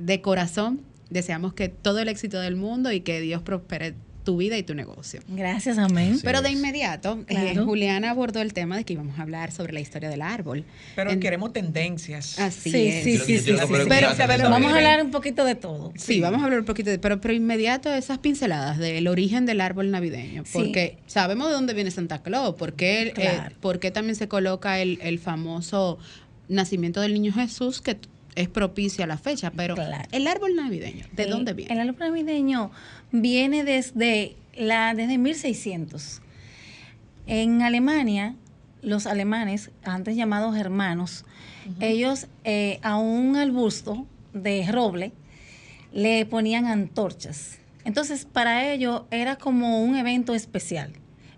de corazón deseamos que todo el éxito del mundo y que Dios prospere tu vida y tu negocio. Gracias, amén. Pero de inmediato, eh. Juliana abordó el tema de que íbamos a hablar sobre la historia del árbol. Pero En- queremos tendencias. Así Sí, es. sí, sí, sí, qué Pero- Vamos a hablar un poquito de todo. Sí, vamos a hablar un poquito de, pero, pero inmediato esas pinceladas del origen del árbol navideño, Sí. porque sabemos de dónde viene Santa Claus, porque, él, Claro. eh, porque también se coloca el, el famoso nacimiento del niño Jesús, que es propicia la fecha, pero Claro. el árbol navideño, ¿de El- dónde viene? El árbol navideño viene desde, la, desde 1600. En Alemania, los alemanes, antes llamados hermanos, ellos eh, a un arbusto de roble le ponían antorchas. Entonces, para ellos era como un evento especial.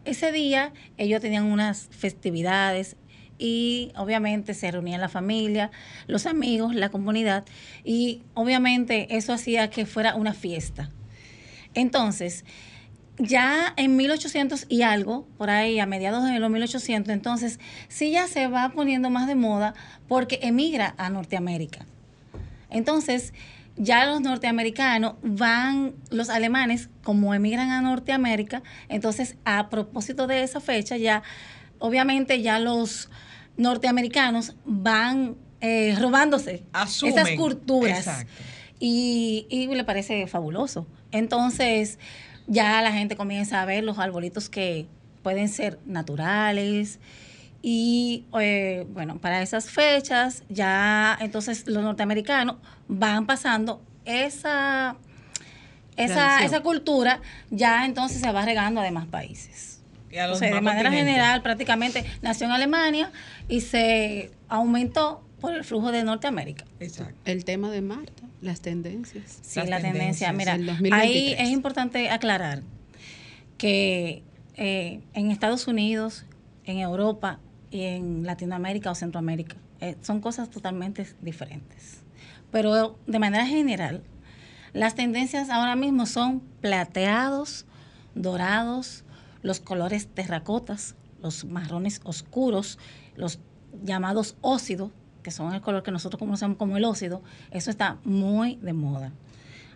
Ese día ellos tenían unas festividades y obviamente se reunían la familia, los amigos, la comunidad y obviamente eso hacía que fuera una fiesta. Entonces, ya en 1800 y algo, por ahí a mediados de los 1800, entonces sí ya se va poniendo más de moda porque emigra a Norteamérica. Entonces, ya los norteamericanos van, los alemanes, como emigran a Norteamérica, entonces a propósito de esa fecha, ya, obviamente ya los norteamericanos van eh, robándose Asumen. esas culturas. Exacto. Y, y le parece fabuloso. Entonces, ya la gente comienza a ver los arbolitos que pueden ser naturales. Y eh, bueno, para esas fechas, ya entonces los norteamericanos van pasando esa, esa, esa cultura, ya entonces se va regando a demás países. Y a los Entonces, de manera general, prácticamente nació en Alemania y se aumentó por el flujo de Norteamérica. Exacto. El tema de Marta, las tendencias. Sí, Las la tendencia. Mira, ahí 2023. es importante aclarar que eh, en Estados Unidos, en Europa y en Latinoamérica o Centroamérica eh, son cosas totalmente diferentes. Pero de manera general, las tendencias ahora mismo son plateados, dorados, los colores terracotas, los marrones oscuros, los llamados óxidos, que son el color que nosotros conocemos como el óxido, eso está muy de moda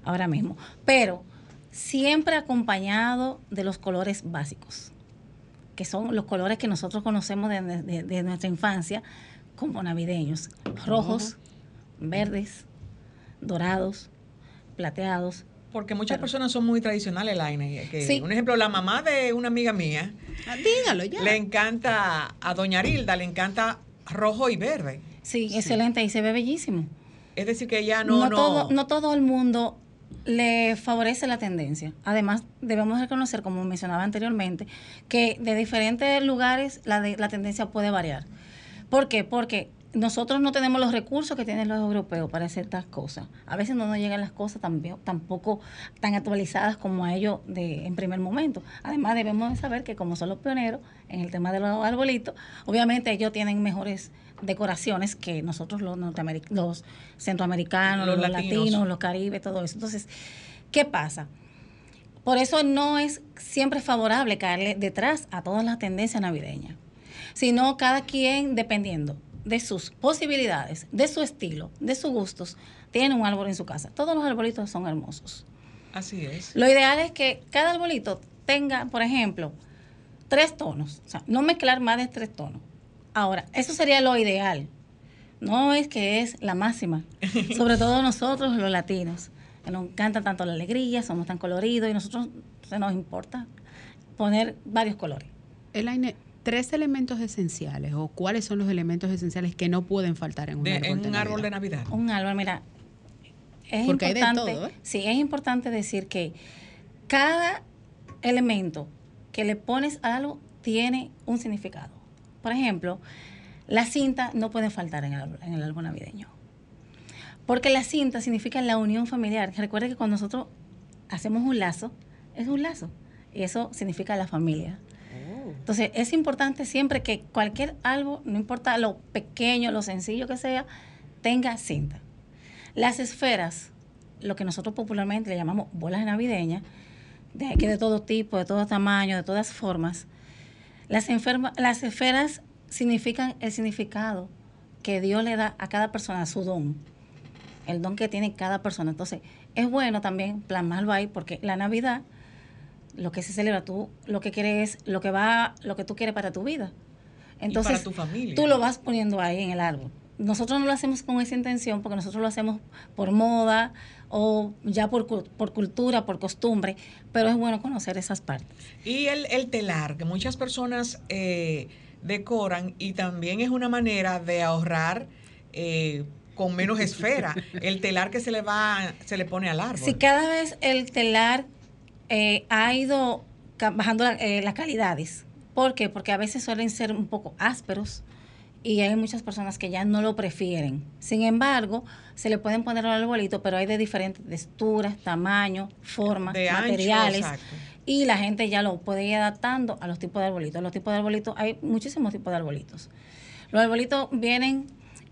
ahora mismo. Pero siempre acompañado de los colores básicos, que son los colores que nosotros conocemos de, de- de nuestra infancia como navideños, rojos, verdes, dorados, plateados. Porque muchas Pero- personas son muy tradicionales, Laine. Que, Sí. Un ejemplo, la mamá de una amiga mía Ah, dígalo ya. le encanta, a doña Arilda le encanta rojo y verde. Sí, excelente, y se ve bellísimo. Es decir, que ella no... no, no, todo, no todo el mundo le favorece la tendencia. Además, debemos reconocer, como mencionaba anteriormente, que de diferentes lugares la, de- la tendencia puede variar. ¿Por qué? Porque nosotros no tenemos los recursos que tienen los europeos para hacer estas cosas. A veces no nos llegan las cosas también, tampoco tan actualizadas como a ellos de, en primer momento. Además, debemos de saber que como son los pioneros en el tema de los arbolitos, obviamente ellos tienen mejores decoraciones que nosotros los, los centroamericanos, Los los, latinos. latinos, los caribes, todo eso. Entonces, ¿qué pasa? Por eso no es siempre favorable caerle detrás a todas las tendencias navideñas, sino cada quien, dependiendo de sus posibilidades, de su estilo, de sus gustos, tiene un árbol en su casa. Todos los arbolitos son hermosos. Así es. Lo ideal es que cada arbolito tenga, por ejemplo, tres tonos, o sea, no mezclar más de tres tonos. Ahora, eso sería lo ideal. No es que es la máxima. [laughs] Sobre todo nosotros, los latinos, que nos encanta tanto la alegría, somos tan coloridos y nosotros se nos importa poner varios colores. Elaine, tres elementos esenciales o cuáles son los elementos esenciales que no pueden faltar en un De- árbol en de un árbol de Navidad? Un árbol, mira, es Porque hay de importante, todo, ¿eh? sí, es importante decir que cada elemento que le pones a algo tiene un significado. Por ejemplo, la cinta no puede faltar en el, árbol- en el árbol navideño. Porque la cinta significa la unión familiar. Recuerde que cuando nosotros hacemos un lazo, es un lazo. Y eso significa la familia. Entonces, es importante siempre que cualquier árbol, no importa lo pequeño, lo sencillo que sea, tenga cinta. Las esferas, lo que nosotros popularmente le llamamos bolas navideñas, de de todo tipo, de todo tamaño, de todas formas, las, las esferas significan el significado que Dios le da a cada persona, su don, el don que tiene cada persona. Entonces, es bueno también plasmarlo ahí porque la Navidad lo que se celebra, tú lo que quieres es lo que va, lo que tú quieres para tu vida. Entonces, para tu familia. tú lo vas poniendo ahí en el árbol. Nosotros no lo hacemos con esa intención porque nosotros lo hacemos por moda o ya por, por cultura, por costumbre, pero es bueno conocer esas partes. Y el, el telar, que muchas personas eh, decoran y también es una manera de ahorrar eh, con menos esfera. El telar que se le va, se le pone al árbol. Si cada vez el telar eh, ha ido bajando eh, las calidades. ¿Por qué? Porque a veces suelen ser un poco ásperos y hay muchas personas que ya no lo prefieren. Sin embargo, se le pueden poner al arbolito, pero hay de diferentes texturas, tamaños, formas, De materiales. y la gente ya lo puede ir adaptando a los tipos de arbolitos. Los tipos de arbolitos, hay muchísimos tipos de arbolitos. Los arbolitos vienen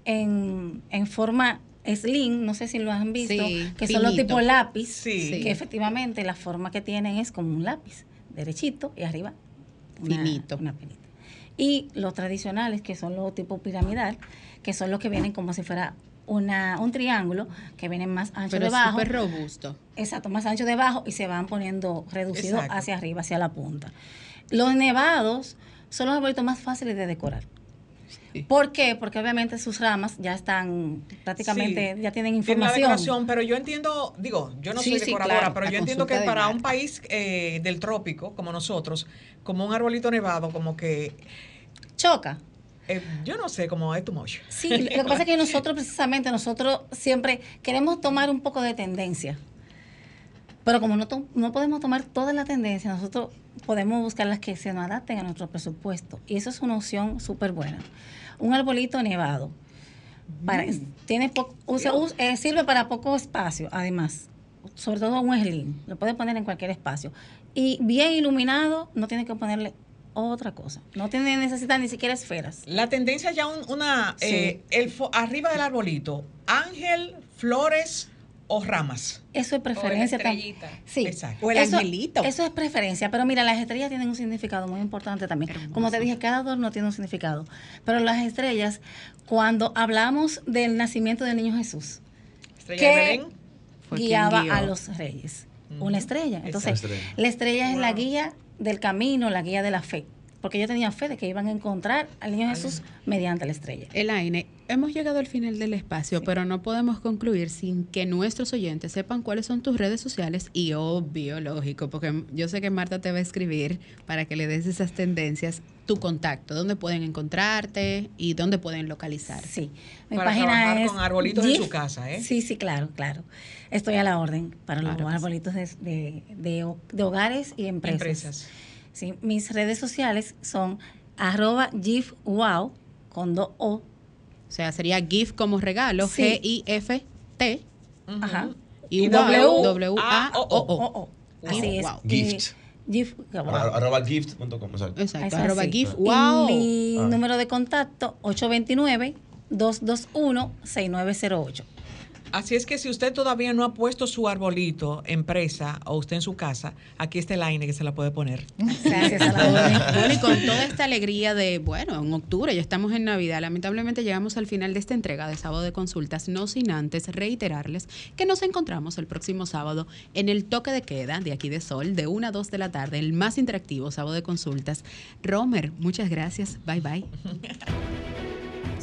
en, en forma slim, no sé si lo han visto, Sí, que son los tipos lápiz, Sí. que efectivamente la forma que tienen es como un lápiz, derechito y arriba una- Finito. una. Y los tradicionales, que son los tipos piramidal, que son los que vienen como si fuera una, un triángulo, que vienen más ancho Pero debajo. súper robusto. Exacto, más ancho debajo y se van poniendo reducidos hacia arriba, hacia la punta. Los nevados son los arbolitos más fáciles de decorar. Sí. ¿Por qué? Porque obviamente sus ramas ya están prácticamente, Sí. ya tienen Tiene la información. decoración, pero yo entiendo, digo, yo no Sí, soy decoradora, claro, pero yo entiendo que para un país eh, del trópico como nosotros, como un arbolito nevado, como que, Choca. eh, yo no sé, como es too much. Sí, lo que pasa es que nosotros [laughs] precisamente, nosotros siempre queremos tomar un poco de tendencia. Pero como no, no podemos tomar toda la tendencia, nosotros podemos buscar las que se nos adapten a nuestro presupuesto. Y eso es una opción súper buena. Un arbolito nevado. Para, tiene po- usa- eh, sirve para poco espacio, además. Sobre todo un slim. Lo puede poner en cualquier espacio. Y bien iluminado, no tiene que ponerle otra cosa. No tiene necesitar ni siquiera esferas. La tendencia ya un- una, eh, el arriba del arbolito, ángel, flores o ramas. Eso es preferencia. tam- estrellita. Sí. Exacto. O el eso, angelito. Eso es preferencia. Pero mira, las estrellas tienen un significado muy importante también. Como te dije, cada adorno tiene un significado. Pero las estrellas, cuando hablamos del nacimiento del niño Jesús, Estrella Belén. Guiaba a los reyes. Una estrella. Entonces, Exacto. La estrella es la guía del camino, la guía de la fe. Porque ellos tenían fe de que iban a encontrar al niño Jesús mediante la estrella. Elaine, hemos llegado al final del espacio, pero no podemos concluir sin que nuestros oyentes sepan cuáles son tus redes sociales y obvio, lógico, porque yo sé que Marta te va a escribir para que le des esas tendencias, tu contacto, dónde pueden encontrarte y dónde pueden localizar. Sí, mi Para página trabajar es con arbolitos en su casa, ¿eh? Sí, sí, claro, claro. Estoy a la orden para los Claro arbolitos de, de- de de hogares y empresas. Empresas. Sí, mis redes sociales son arroba gifwow con dos O. O sea, sería GIF como regalo, Sí. G-I-F-T. Ajá. y wow, W-A-O-O. O, O. Así Wow, es. wow. Gift. Gif, wow. Arro- Arroba gift.com. exacto. Arroba así. GIF, Y wow. mi Ah. número de contacto 829-221-6908. Así es que si usted todavía no ha puesto su arbolito, empresa o usted en su casa, aquí está el aire que se la puede poner. Gracias a la orden. Bueno, y con toda esta alegría de, bueno, en octubre ya estamos en Navidad, lamentablemente llegamos al final de esta entrega de sábado de consultas, no sin antes reiterarles que nos encontramos el próximo sábado en el toque de queda de aquí de Sol, de 1 a 2 de la tarde, el más interactivo sábado de consultas. Romer, muchas gracias, bye bye. [laughs]